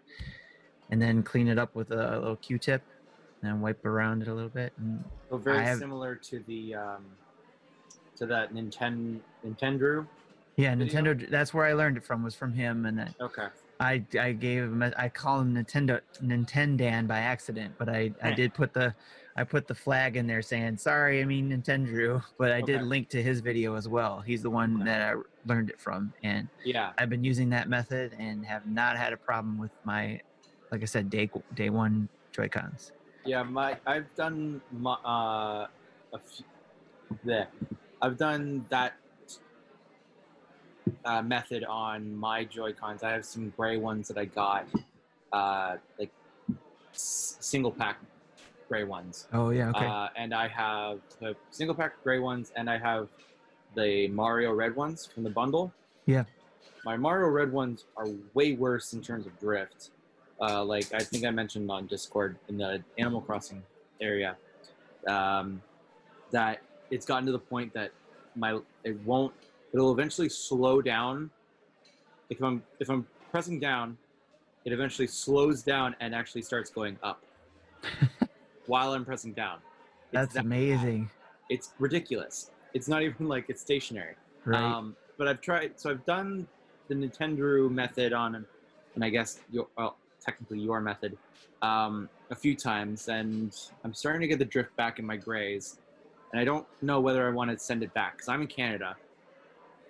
and then clean it up with a little Q-tip, and then wipe around it a little bit. And So very have- similar to the um, to that Nintendo Nintendo. yeah, Video? Nintendo. That's where I learned it from. Was from him, and then Okay. I I gave him a- I call him Nintendo Nintendan by accident, but I I did put the I put the flag in there saying sorry, I mean Nintendo, [laughs] but I did link to his video as well. He's the one Okay. that I learned it from, and Yeah. I've been using that method and have not had a problem with my, like I said, day day one Joy Cons. Yeah, my I've done my uh, a few, there. I've done that uh, method on my Joy Cons. I have some gray ones that I got, uh, like s- single pack gray ones. Oh yeah, okay. Uh, and I have the single pack gray ones, and I have the Mario Red ones from the bundle. Yeah. My Mario Red ones are way worse in terms of drift. Uh, like I think I mentioned on Discord in the Animal Crossing area, um, that it's gotten to the point that my it won't. It'll eventually slow down. If I'm if I'm pressing down, it eventually slows down and actually starts going up [laughs] while I'm pressing down. It's That's that bad. amazing, It's ridiculous. It's not [laughs] even like it's stationary. right? Um, but I've tried. So I've done the Nintendo method on, and I guess your well, technically your method, um, a few times, and I'm starting to get the drift back in my grays, and I don't know whether I want to send it back because I'm in Canada,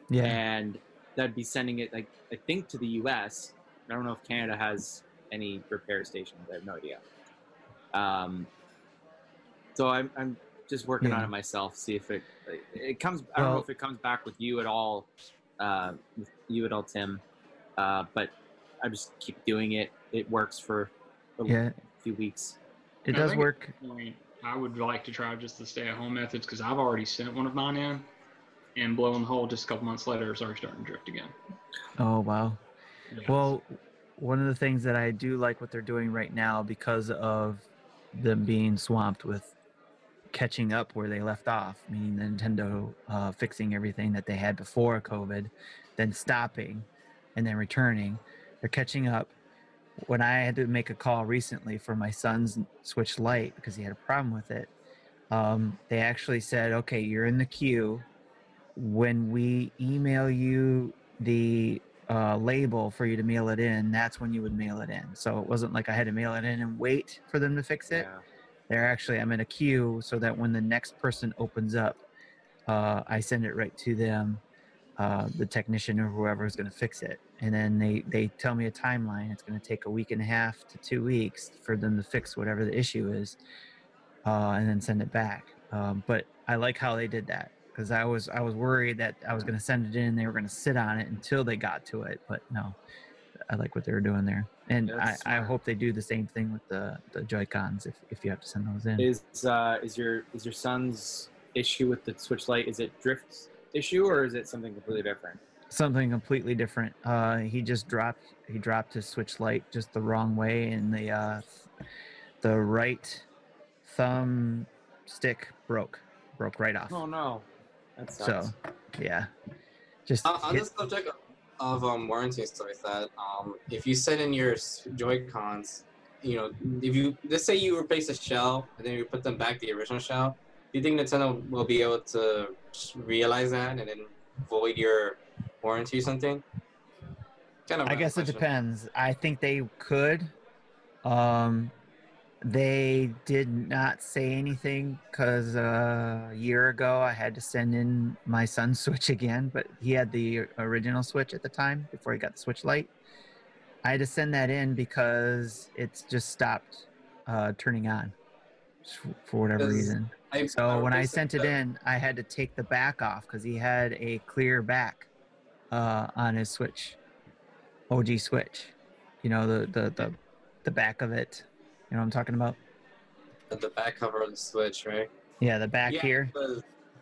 yeah. and that'd be sending it like I think to the U.S. I don't know if Canada has any repair stations. I have no idea. Um, so I'm I'm just working on it myself. See if it it comes. I don't know if it comes back with you at all, uh, with you at all, Tim. Uh, but I just keep doing it. It works for a Yeah. few weeks. It I does work. point, I would like to try just the stay-at-home methods because I've already sent one of mine in, and blowing the hole just a couple months later, it's already starting to drift again. Oh wow. Yeah. Well, one of the things that I do like what they're doing right now because of them being swamped with catching up where they left off, meaning Nintendo uh, fixing everything that they had before COVID, then stopping, and then returning. They're catching up. When I had to make a call recently for my son's Switch Lite because he had a problem with it, um, they actually said, "Okay, you're in the queue. When we email you the uh, label for you to mail it in, that's when you would mail it in. So it wasn't like I had to mail it in and wait for them to fix it. Yeah. They're actually, I'm in a queue so that when the next person opens up, uh, I send it right to them, uh, the technician or whoever is going to fix it. And then they, they tell me a timeline. It's going to take a week and a half to two weeks for them to fix whatever the issue is uh, and then send it back. Um, but I like how they did that because I was I was worried that I was going to send it in and they were going to sit on it until they got to it. But no, I like what they were doing there, and I, I hope they do the same thing with the the Joy Cons if, if you have to send those in. Is uh, is your is your son's issue with the Switch Lite? Is it drift issue or is it something completely different? Something completely different. Uh, he just dropped he dropped his Switch Lite just the wrong way, and the uh, the right thumb stick broke broke right off. Oh no, that so sucks. yeah, just On, on hit- the subject of um, warranty and stuff like that, um, if you set in your Joy Cons, you know, if you let's say you replace the shell and then you put them back the original shell, do you think Nintendo will be able to realize that and then void your warranty or something? Kind of. I a guess it depends. I think they could. Um, they did not say anything because uh, a year ago I had to send in my son's [laughs] Switch again, but he had the original Switch at the time before he got the Switch Lite. I had to send that in because it's just stopped uh, turning on for whatever reason. I, So when I sent it in, I had to take the back off because he had a clear back uh, on his Switch, OG Switch. You know the the the the back of it. You know what I'm talking about? the back cover of the Switch, right? Yeah, the back yeah, here.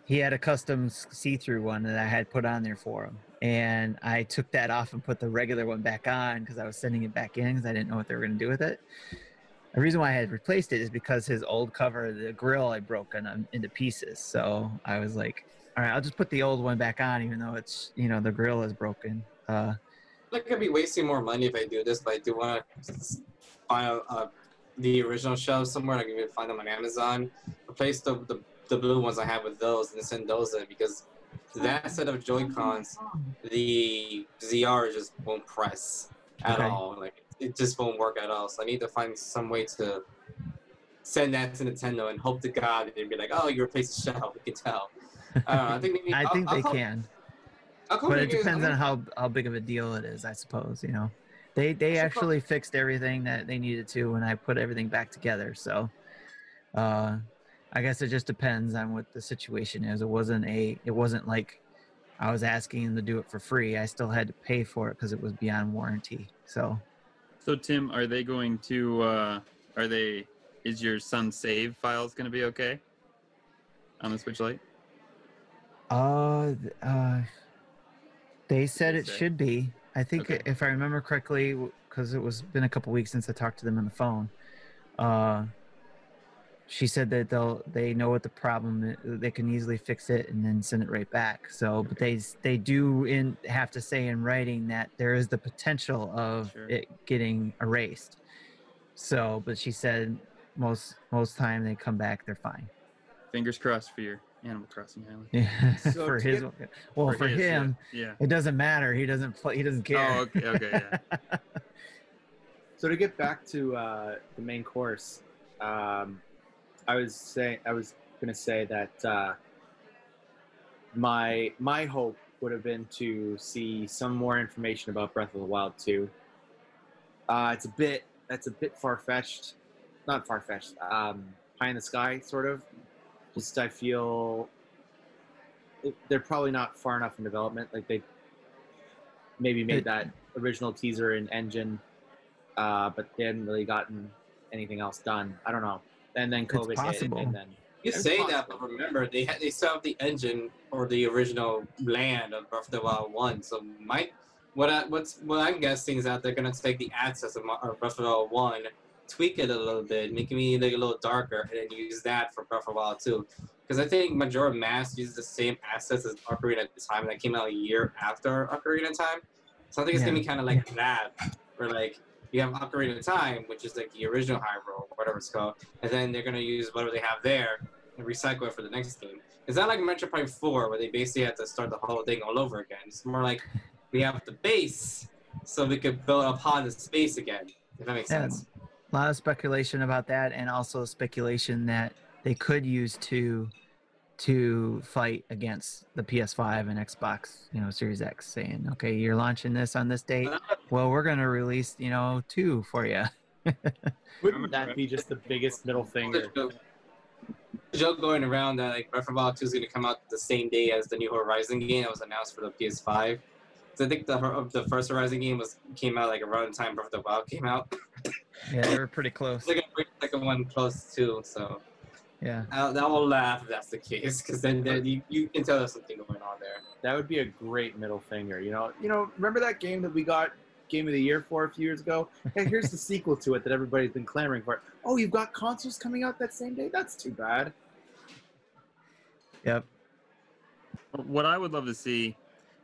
He had a custom see-through one that I had put on there for him, and I took that off and put the regular one back on because I was sending it back in because I didn't know what they were going to do with it. The reason why I had replaced it is because his old cover, the grill, I broken um, into pieces. So I was like, all right, I'll just put the old one back on, even though it's you know the grill is broken. Uh, I could be wasting more money if I do this, but I do want to buy a, a, the original shelves somewhere. Like you can find them on Amazon. Replace the, the the blue ones I have with those and send those in because that set of Joy Cons, the ZR just won't press at Okay. all. Like it just won't work at all. So I need to find some way to send that to Nintendo and hope to God they'd be like, "Oh, you replaced the shell. We can tell." I don't know. I think [laughs] maybe I I'll- think I'll they call- can. I'll but it depends on how how big of a deal it is, I suppose. You know, they they Should prob- actually fixed everything that they needed to when I put everything back together. So, uh, I guess it just depends on what the situation is. It wasn't a it wasn't like I was asking them to do it for free. I still had to pay for it because it was beyond warranty. So So Tim, are they going to? Uh, are they? Is your son save files going to be okay on the Switch Lite? Uh, uh, they said it say? should be. I think Okay. if I remember correctly, because it was been a couple weeks since I talked to them on the phone. Uh, she said that they'll they know what the problem is. They can easily fix it and then send it right back. So, but they they do in have to say in writing that there is the potential of Sure. it getting erased. So, but she said most most time they come back, they're fine. Fingers crossed for your Animal Crossing Island. Yeah, [laughs] So [laughs] for his get- well for, his, yeah, him. Yeah. It doesn't matter. He doesn't play. He doesn't care. Oh, okay, okay, yeah. [laughs] So to get back to uh, the main course, um, I was saying I was gonna say that uh, my my hope would have been to see some more information about Breath of the Wild 2. Uh, it's a bit that's a bit far fetched, not far fetched, um, high in the sky sort of. Just I feel it, they're probably not far enough in development. Like they maybe made that original teaser in engine uh, but they hadn't really gotten anything else done. I don't know. And then COVID hit, possible. and then You It's say that, but remember they had, they still have the engine or the original land of Breath of the Wild One. So might what I, what's what I'm guessing is that they're gonna take the assets of, Mar- of Breath of the Wild One, tweak it a little bit, make me like a little darker, and then use that for Breath of Wild Two. Because I think Majora Mask uses the same assets as Ocarina of Time that came out a year after Ocarina of Time. So I think it's gonna be kind of like that, where like you have Ocarina of Time, which is like the original Hyrule, whatever it's called, and then they're gonna use whatever they have there and recycle it for the next game. It's not like Metroid Prime 4 where they basically have to start the whole thing all over again. It's more like we have the base so we could build upon the space again, if that makes Yeah. sense. A lot of speculation about that, and also speculation that they could use to to fight against the PS5 and Xbox, you know, Series X, saying, "Okay, you're launching this on this date. Well, we're going to release, you know, two for you." [laughs] wouldn't that be just the biggest middle finger? There's joke going around that like Breath of the Wild 2 is going to come out the same day as the new Horizon game that was announced for the PS5. So I think the the first Horizon game was came out like around the time Breath of the Wild came out. Yeah, they were pretty close. They're gonna the second one close too, so Yeah, I'll, I will laugh if that's the case, because then there, you, you can tell there's something going on there. That would be a great middle finger. You know, you know. Remember that game that we got Game of the Year for a few years ago? [laughs] Hey, here's the sequel to it that everybody's been clamoring for. Oh, you've got consoles coming out that same day? That's too bad. yep. What I would love to see,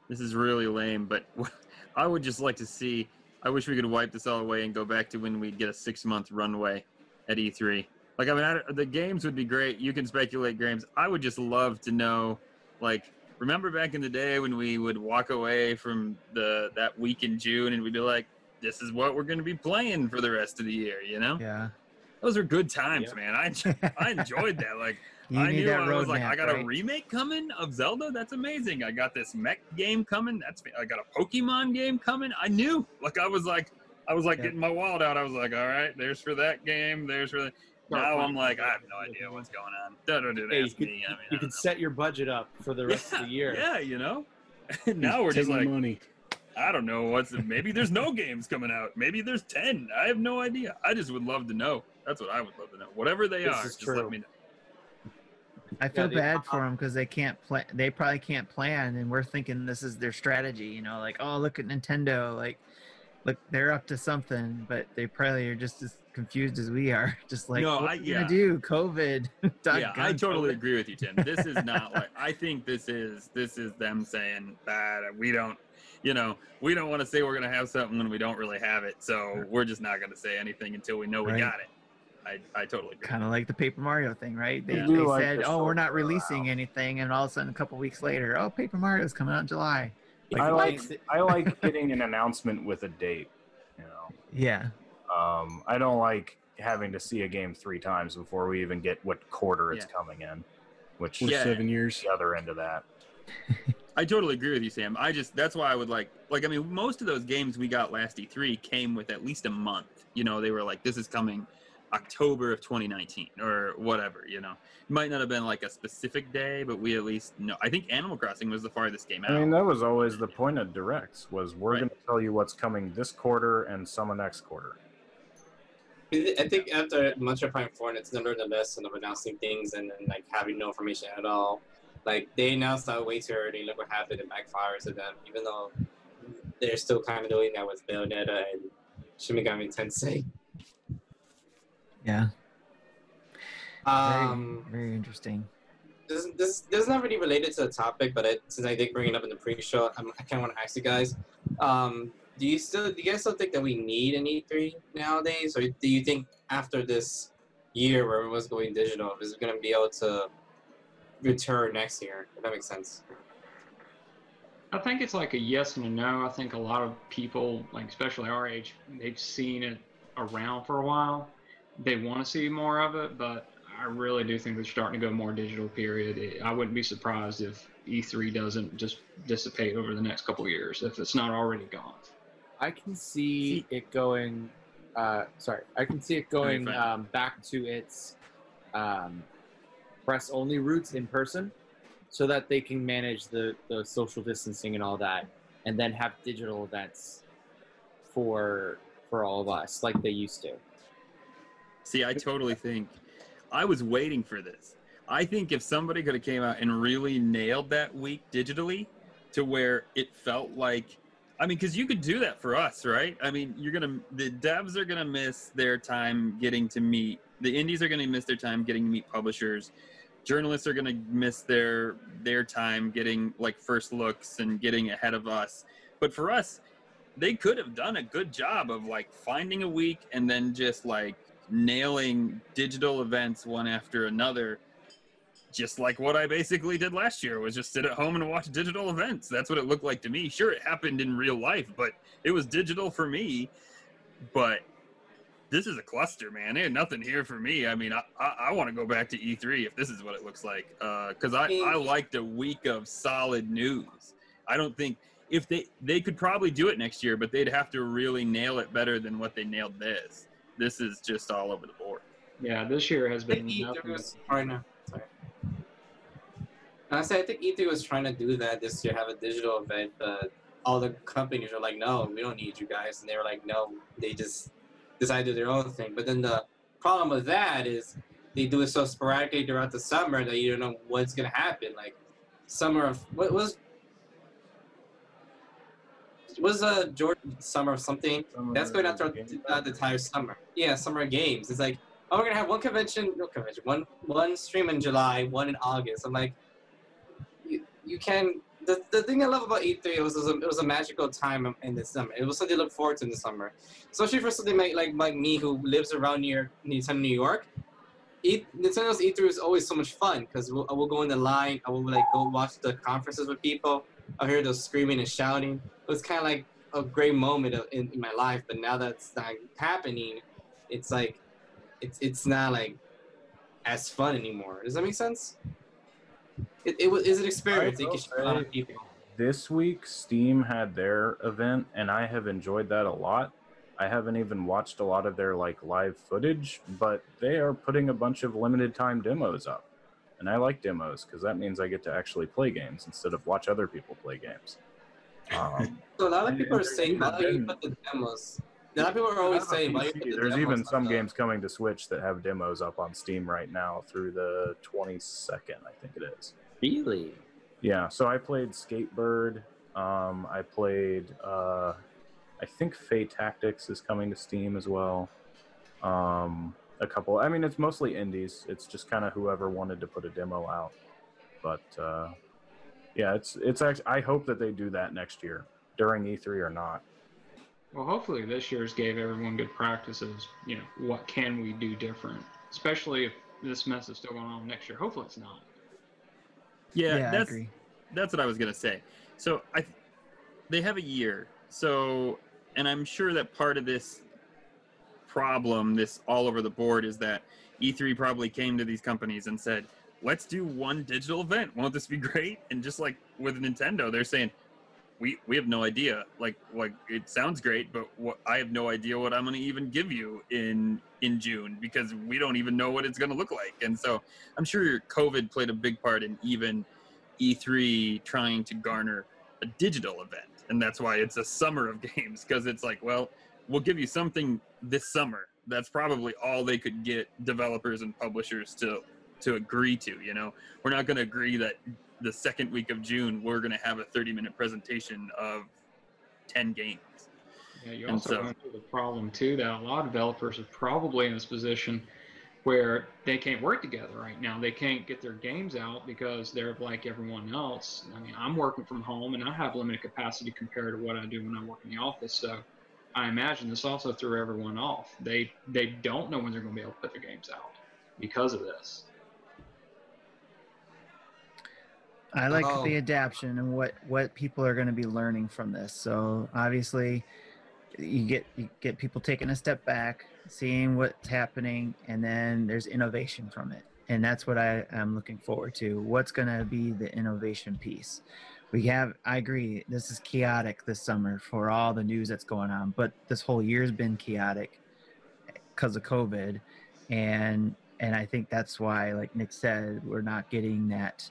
this is really lame, but what [laughs] I would just like to see. I wish we could wipe this all away and go back to when we'd get a six month runway at E3. Like, I mean, I, the games would be great. You can speculate games. I would just love to know, like, remember back in the day when we would walk away from the that week in June and we'd be like, this is what we're going to be playing for the rest of the year, you know? Yeah. Those are good times, Yeah. man. I I enjoyed that. Like, You I knew that I was like, roadmap, I got a remake coming of Zelda. That's amazing. I got this mech game coming. That's I got a Pokemon game coming. I knew. Like I was like, I was like Yeah. getting my wallet out. I was like, all right, there's for that game. There's for the. Now I'm like, I have no idea what's going on. Don't, don't Hey, you ask could, me. I mean, you don't could set your budget up for the know. rest of the [laughs] year. Yeah, you know. [laughs] now we're just like, money. I don't know what's. Maybe there's no games coming out. Maybe there's ten. I have no idea. I just would love to know. That's what I would love to know. Whatever they This are, just true. let me know. I feel they- bad for them because they can't plan. They probably can't plan, and we're thinking this is their strategy. You know, like oh, look at Nintendo. Like, look, they're up to something, but they probably are just as confused as we are. [laughs] Just like, No, what I- are you yeah. gonna do? COVID. [laughs] yeah, I totally COVID. agree with you, Tim. This is not [laughs] like I think this is this is them saying that we don't, you know, we don't want to say we're gonna have something when we don't really have it. So we're just not gonna say anything until we know we Right. got it. I, I totally agree. Kind of like the Paper Mario thing, right? They, Yeah. they do like said, "Oh, we're not releasing around. anything," and all of a sudden, a couple weeks later, "Oh, Paper Mario's coming out in July." I like I like getting an announcement with a date. You know, Yeah, um, I don't like having to see a game three times before we even get what quarter it's Yeah. coming in, which is Yeah. seven years. the other end of that. [laughs] I totally agree with you, Sam. I just that's why I would like like I mean most of those games we got last E3 came with at least a month. You know, they were like this is coming October of 2019 or whatever, you know. It might not have been like a specific day, but we at least know. I think Animal Crossing was the farthest game out. I mean, that was always the point of directs was we're Right. going to tell you what's coming this quarter and some of next quarter. I think after Metroid Prime 4, and it's never the best of announcing things and then like having no information at all. like they announced that way too early. Look what happened. It backfires to them, even though they're still kind of doing that with Bayonetta and Shin Megami Tensei. Yeah. Um, very, very interesting. this this this is not really related to the topic, but it, since I did bring it up in the pre-show, I'm, I kind of want to ask you guys. Um, do you still do you guys still think that we need an E3 nowadays, or do you think after this year where everyone's going digital, is it going to be able to return next year? If that makes sense. I think it's like a yes and a no. I think a lot of people, like especially our age, they've seen it around for a while. They want to see more of it, but I really do think they're starting to go more digital. Period. It- I wouldn't be surprised if E3 doesn't just dissipate over the next couple of years if it's not already gone. I can see it going. Uh, sorry, I can see it going um, back to its um, press only roots in person, so that they can manage the the social distancing and all that, and then have digital events for for all of us like they used to. See, I totally think I was waiting for this. I think if somebody could have came out and really nailed that week digitally to where it felt like I mean, because you could do that for us, right? I mean, you're gonna the devs are gonna miss their time getting to meet the indies are gonna miss their time getting to meet publishers. Journalists are gonna miss their their time getting like first looks and getting ahead of us. But for us, they could have done a good job of like finding a week and then just like nailing digital events one after another just like what I basically did last year was just sit at home and watch digital events. That's what it looked like to me. Sure, it happened in real life, but it was digital for me. But this is a cluster, man. Ain't nothing here for me. I mean, I, I, I want to go back to E3 if this is what it looks like, uh, because I, I liked a week of solid news. I don't think if they they could probably do it next year, but they'd have to really nail it better than what they nailed this. This is just all over the board. Yeah, this year has I been think E3 was trying to. Sorry. I say I think E3 was trying to do that this year, have a digital event, but all the companies are like, no, we don't need you guys, and they were like, no, they just decided to do their own thing. But then the problem with that is they do it so sporadically throughout the summer that you don't know what's gonna happen. Like summer of what was was uh Jordan summer of something that's going the, uh, the entire summer. Yeah, summer games. It's like, oh, we're gonna have one convention, no convention, one one stream in July, one in August. I'm like, you you can. The, the thing I love about E3 it was, it was a, it was a magical time in the summer. It was something to look forward to in the summer, especially for something like like, like me who lives around near Nintendo New York. E, Nintendo's E3 is always so much fun because we'll, I will go in the line. I will like go watch the conferences with people. I hear those screaming and shouting. It was kind of like a great moment of, in, in my life. But now that's not happening, it's like it's it's not like as fun anymore. Does that make sense? It, it was is an experience. It gets a lot of people. This week, Steam had their event, and I have enjoyed that a lot. I haven't even watched a lot of their like live footage, but they are putting a bunch of limited time demos up, and I like demos because that means I get to actually play games instead of watch other people play games. Um, So a lot of people are saying, even why don't you put the demos? A lot of people are always saying, why you you put the there's demos even some the- games coming to Switch that have demos up on Steam right now through the 22nd, I think it is. Really? Yeah, so I played Skatebird. Um, I played, uh, I think Fae Tactics is coming to Steam as well. Um, a couple. I mean, it's mostly indies. It's just kind of whoever wanted to put a demo out. But uh, yeah, it's it's actually. I hope that they do that next year during E3 or not. Well, hopefully this year's gave everyone good practices. You know, what can we do different? Especially if this mess is still going on next year. Hopefully it's not. Yeah, I that's agree. that's what I was gonna say. So I, they have a year. So, and I'm sure that part of this problem, this all over the board, is that E3 probably came to these companies and said, "Let's do one digital event. Won't this be great?" And just like with Nintendo, they're saying, "We we have no idea. Like like it sounds great, but what I have no idea what I'm gonna even give you in in June because we don't even know what it's gonna look like." And so I'm sure COVID played a big part in even E3 trying to garner a digital event. And that's why it's a summer of [laughs] games because it's like, well, we'll give you something this summer. That's probably all they could get developers and publishers to to agree to. You know, we're not going to agree that the second week of June we're going to have a 30 minute presentation of 10 games. Yeah, you also so- run into the problem too that a lot of developers are probably in this position where they can't work together right now. They can't get their games out because they're like everyone else. I mean, I'm working from home and I have limited capacity compared to what I do when I work in the office. So I imagine this also threw everyone off. They they don't know when they're going to be able to put their games out because of this. I like Oh. the adaptation and what what people are going to be learning from this. So obviously, you get you get people taking a step back, seeing what's happening, and then there's innovation from it, and that's what I am looking forward to. What's going to be the innovation piece? We have. I agree. This is chaotic this summer for all the news that's going on, but this whole year's been chaotic because of COVID, and and I think that's why, like Nick said, we're not getting that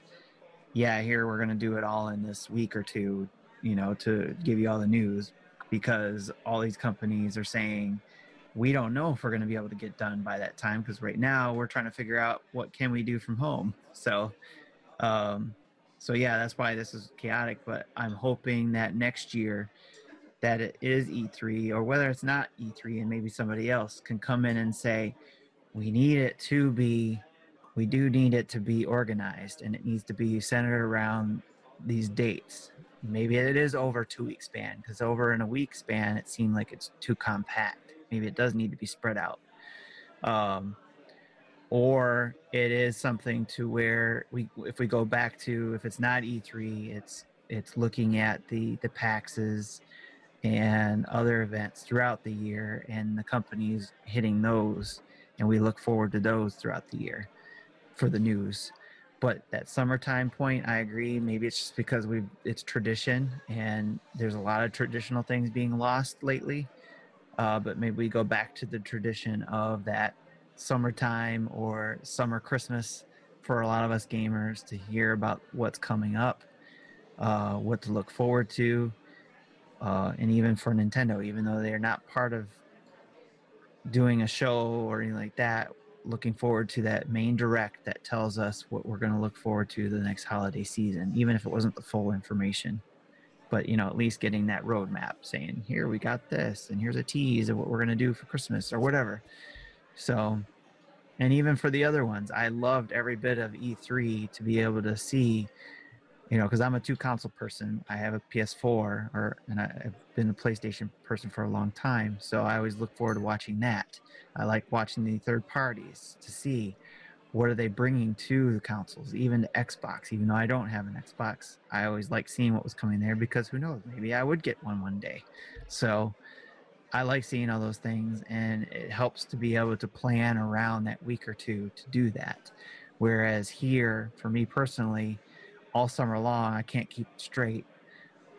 yeah, here we're going to do it all in this week or two, you know, to give you all the news because all these companies are saying we don't know if we're going to be able to get done by that time because right now we're trying to figure out what can we do from home. So um so yeah, that's why this is chaotic, but I'm hoping that next year that it is E3 or whether it's not E3 and maybe somebody else can come in and say we need it to be we do need it to be organized and it needs to be centered around these dates. Maybe it is over two week span because over in a week span it seemed like it's too compact. Maybe it does need to be spread out. Um, or it is something to where we if we go back to if it's not E3, it's it's looking at the the PAXs and other events throughout the year and the companies hitting those and we look forward to those throughout the year for the news. But that summertime point, I agree. Maybe it's just because we it's tradition and there's a lot of traditional things being lost lately. Uh, but maybe we go back to the tradition of that summertime or summer Christmas for a lot of us gamers to hear about what's coming up, uh, what to look forward to, uh, and even for Nintendo, even though they're not part of doing a show or anything like that, looking forward to that main direct that tells us what we're going to look forward to the next holiday season, even if it wasn't the full information. But you know, at least getting that roadmap saying, "Here we got this, and here's a tease of what we're going to do for Christmas or whatever." So, and even for the other ones, I loved every bit of E3 to be able to see, you know, because I'm a two console person. I have a PS4, or and I've been a PlayStation person for a long time, so I always look forward to watching that. I like watching the third parties to see what are they bringing to the consoles, even to Xbox. Even though I don't have an Xbox, I always like seeing what was coming there because who knows, maybe I would get one one day. So I like seeing all those things, and it helps to be able to plan around that week or two to do that. Whereas here, for me personally, all summer long, I can't keep it straight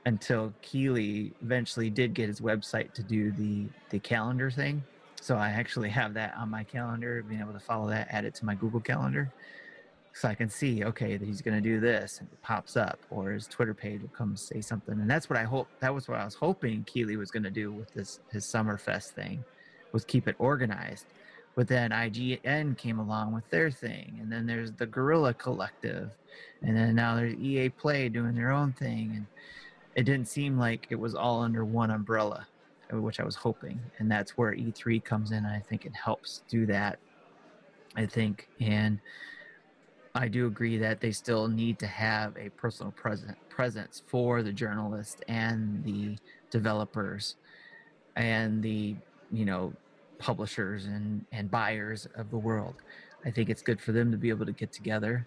until Keighley eventually did get his website to do the the calendar thing. So I actually have that on my calendar, being able to follow that, add it to my Google Calendar, so I can see okay that he's going to do this, and it pops up, or his Twitter page will come say something, and that's what I hope. That was what I was hoping Keighley was going to do with this his Summerfest thing, was keep it organized. But then IGN came along with their thing, and then there's the Guerrilla Collective, and then now there's EA Play doing their own thing, and it didn't seem like it was all under one umbrella, uh, which I was hoping, and that's where E3 comes in. I think it helps do that. I think, and I do agree that they still need to have a personal presence for the journalists and the developers and the you know publishers and and buyers of the world. I think it's good for them to be able to get together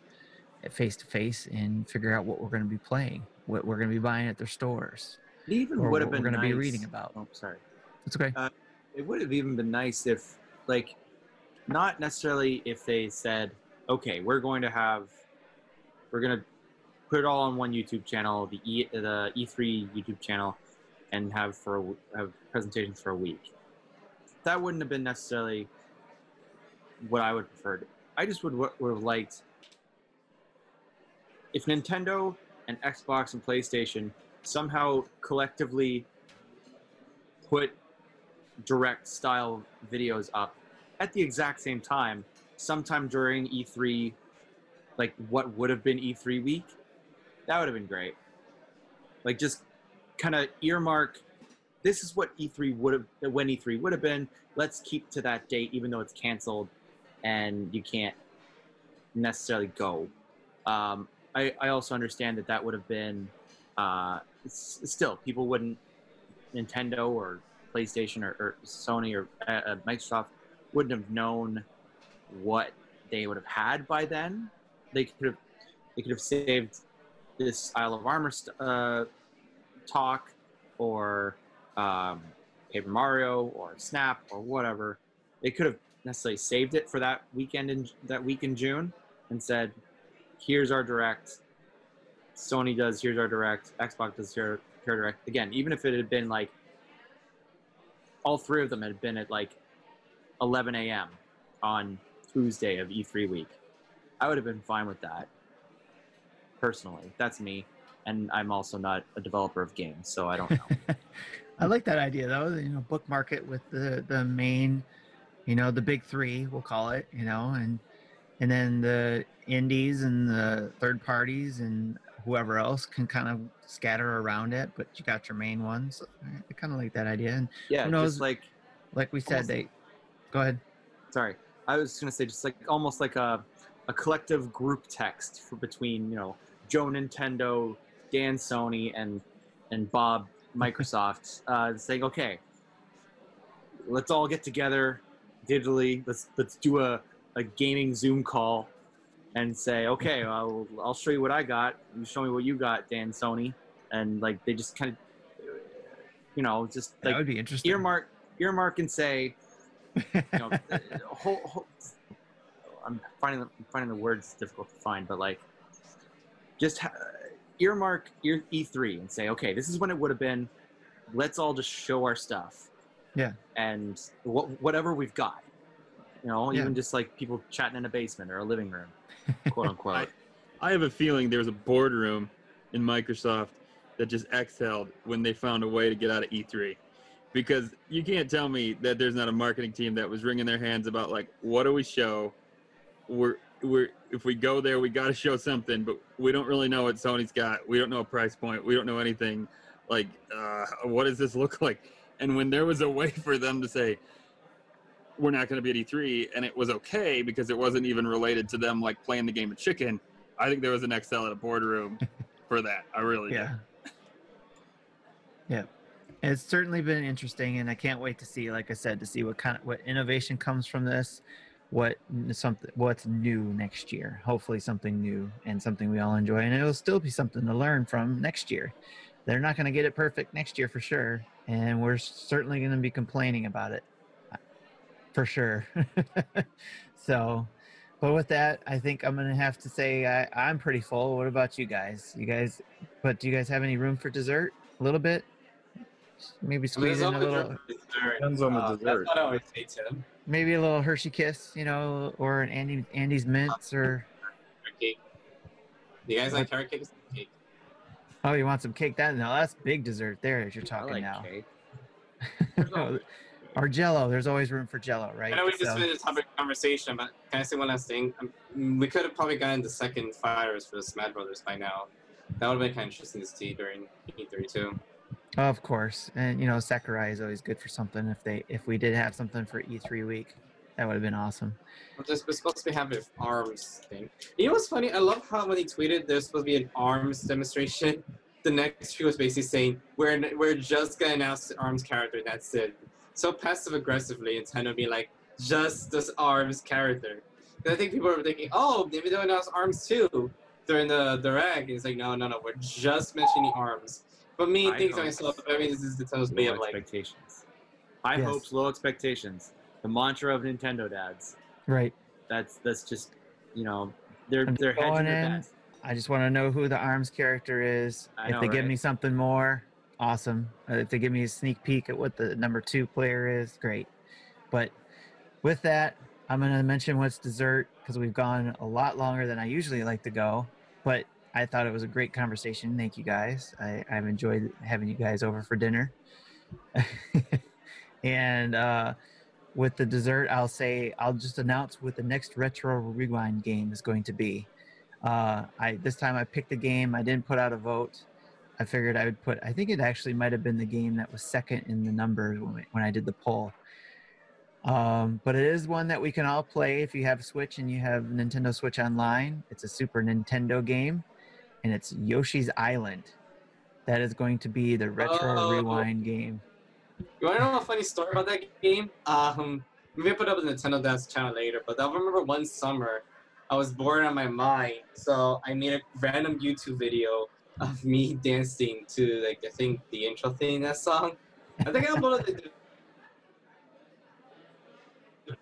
face to face and figure out what we're going to be playing, what we're going to be buying at their stores, It even would what have we're been going to be reading about. Oh, sorry. It's okay. Uh, it would have even been nice if, like, not necessarily if they said, okay, we're going to have, we're going to put it all on one YouTube channel, the E the E3 YouTube channel, and have for a have presentations for a week. That wouldn't have been necessarily what I would prefer. I just would would have liked if Nintendo and Xbox and PlayStation somehow collectively put direct style videos up at the exact same time, sometime during E3 like what would have been E3 week, that would have been great. Like just kind of earmark this is what E3 would have when E3 would have been. Let's keep to that date, even though it's canceled and you can't necessarily go. Um, I, I also understand that that would have been uh, still people wouldn't Nintendo or PlayStation or, or Sony or uh, uh, Microsoft wouldn't have known what they would have had by then. They could have they could have saved this Isle of Armor st- uh, talk or um, Paper Mario or Snap or whatever. They could have necessarily saved it for that weekend in that week in June and said, "Here's our direct." Sony does. Here's our direct. Xbox does here, here direct. Again, even if it had been like all three of them had been at like 11 a.m. on Tuesday of E3 week, I would have been fine with that. Personally, that's me, and I'm also not a developer of games, so I don't know. [laughs] I like that idea though. You know, bookmark it with the the main, you know, the big three. We'll call it. You know, and and then the indies and the third parties and whoever else can kind of scatter around it. But you got your main ones. I kind of like that idea. And yeah, Who knows? just like like we said, they go ahead. sorry, I was gonna say just like almost like a a collective group text for between you know Joe Nintendo, Dan Sony, and and Bob Microsoft, uh, saying okay, let's all get together digitally. Let's let's do a a gaming Zoom call and say okay, I'll I'll show you what I got. You show me what you got, Dan Sony, and like they just kind of you know just that would be interesting. earmark earmark and say you know, [laughs] uh, whole, whole, I'm finding the, I'm finding the words difficult to find, but like, just ha- earmark ear E3 and say, okay, this is when it would have been. Let's all just show our stuff. Yeah. And wh- whatever we've got, you know, Yeah. even just like people chatting in a basement or a living room, quote unquote. [laughs] I have a feeling there was a boardroom in Microsoft that just exhaled when they found a way to get out of E3. Because you can't tell me that there's not a marketing team that was wringing their hands about like, what do we show? We're we're if we go there, we got to show something, but we don't really know what Sony's got. We don't know a price point. We don't know anything. Like, uh, what does this [laughs] look like? And when there was a way for them to say, we're not going to be at E3, and it was okay because it wasn't even related to them like playing the game of chicken. I think there was an Excel at a boardroom [laughs] for that. I really do. yeah. [laughs] Yeah. It's certainly been interesting, and I can't wait to see, like I said, to see what kind of what innovation comes from this, what something what's new next year. Hopefully, something new and something we all enjoy, and it'll still be something to learn from next year. They're not going to get it perfect next year for sure, and we're certainly going to be complaining about it uh, for sure. [laughs] so, but with that, I think I'm going to have to say I, I'm pretty full. What about you guys? You guys, but do you guys have any room for dessert? A little bit? Maybe squeeze in a little, Depends on the Uh, dessert. That's what I always say, Tim. Maybe a little Hershey Kiss, you know, or an Andy Andes Mints, or cake. You guys like carrot cake? cake? oh, you want some cake? That no, that's big dessert there. As you're I talking like now, cake. [laughs] or Jello. There's always room for Jello, right? I know we just So- finished the topic conversation, but can I say one last thing? Um, we could have probably gotten the second fires for the Smash Brothers by now. That would have been kind of interesting to see during E3 too. Of course, and you know Sakurai is always good for something. If they if we did have something for E3 week, that would have been awesome. We're supposed to be an arms thing. You know what's funny? I love how when he tweeted there's supposed to be an arms demonstration. The next tweet was basically saying we're we're just gonna announce the arms character. That's it. So passive aggressively, Nintendo being like just this arms character. And I think people were thinking, oh, maybe they'll announce arms too during the direct. And it's like, no, no, no, we're just mentioning the arms. But me I thinking to hope- myself, I mean, this is Nintendo's way Low of like, expectations. High Yes. hopes, low expectations. The mantra of Nintendo dads. Right. That's that's just you know they're I'm they're hedging going their in. bets. I just want to know who the arms character is. I if know, they give right? me something more, awesome. Uh, if they give me a sneak peek at what the number two player is, great. But with that, I'm going to mention what's dessert because we've gone a lot longer than I usually like to go. But I thought it was a great conversation. Thank you guys. I, I've enjoyed having you guys over for dinner. [laughs] and uh, with the dessert, I'll say I'll just announce what the next retro rewind game is going to be. Uh, I this time I picked a game. I didn't put out a vote. I figured I would put. I think it actually might have been the game that was second in the numbers when, when I did the poll. Um, but it is one that we can all play if you have Switch and you have Nintendo Switch Online. It's a Super Nintendo game, and it's Yoshi's Island. That is going to be the retro Oh. rewind game. You want to know a funny story about that game? Um, maybe I put up the Nintendo Dance channel later, but I remember one summer I was bored on my mind, so I made a random YouTube video of me dancing to like I think the intro thing in that song. I think I uploaded it.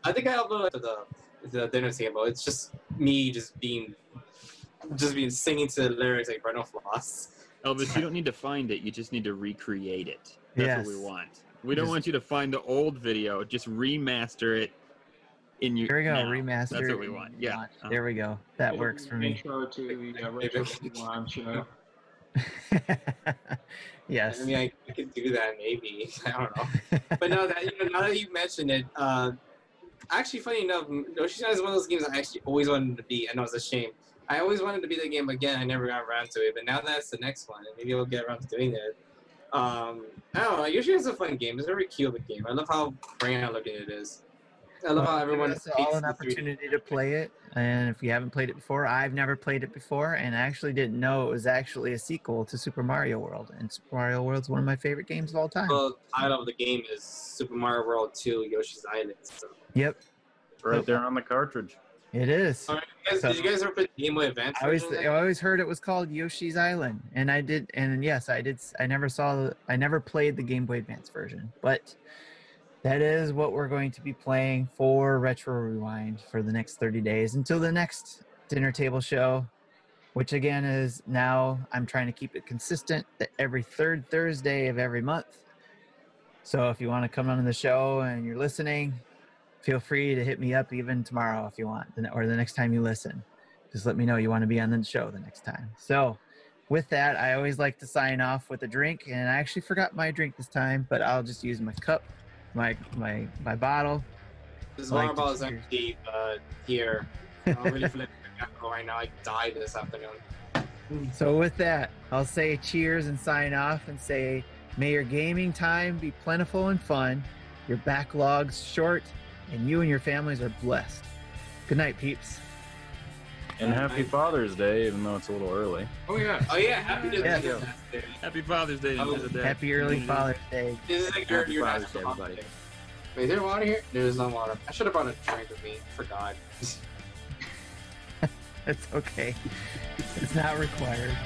I think I uploaded it to the the dinner table. It's just me just being just be singing to the lyrics like Breno Floss. Elvis, you don't need to find it. You just need to recreate it. That's what we want. We don't Just- want you to find the old video. Just remaster it in your. There we go, now. remaster. That's what we want. Yeah. launch. Uh-huh. There we go. That works for me. Intro to the uh, retro rewind show. yes. I mean, I, I could do that maybe. [laughs] I don't know. [laughs] but no, that you know, now that you mentioned it, uh, actually, funny enough, Yoshi's Island is one of those games I actually always wanted to be. I know it's a shame. I always wanted to be the game again. I never got around to it, but now that's the next one, and maybe I'll get around to doing it. Um, I don't know. Yoshi is a fun game. It's a very cute of a game. I love how brand looking it is. I love how everyone Give us all an the 3D. opportunity to play it. And if you haven't played it before, I've never played it before, and I actually didn't know it was actually a sequel to Super Mario World. And Super Mario World's one of my favorite games of all time. Well, the title of the game is Super Mario World 2 Yoshi's Island. So, Yep, Right there on the cartridge. It is. Alright, you guys, did you guys ever play Game Boy Advance? I always, I always heard it was called Yoshi's Island, and I did, and yes, I did. I never saw, I never played the Game Boy Advance version, but that is what we're going to be playing for Retro Rewind for the next 30 days until the next dinner table show, which again is now I'm trying to keep it consistent that every third Thursday of every month. So if you want to come on the show and you're listening, feel free to hit me up even tomorrow if you want, or the next time you listen just let me know you want to be on the show the next time. So, with that, I always like to sign off with a drink, and I actually forgot my drink this time, but I'll just use my cup, my my my bottle. This I like water bottle is empty, but here. I'm really [laughs] alcohol right now. I died this afternoon. So, with that, I'll say cheers and sign off, and say, may your gaming time be plentiful and fun, your backlogs short, and you and your families are blessed. Good night, peeps. And happy Father's Day, even though it's a little early. Oh yeah. Oh yeah, happy to Yes. Father's Day. Happy Father's Day. Oh, Happy early mm-hmm. Father's Day. This is like your, Happy your Father's Day, everybody. holiday. Wait, is there water here? There's no water. I should have brought a drink with me. Forgot. [laughs] It's okay. It's not required.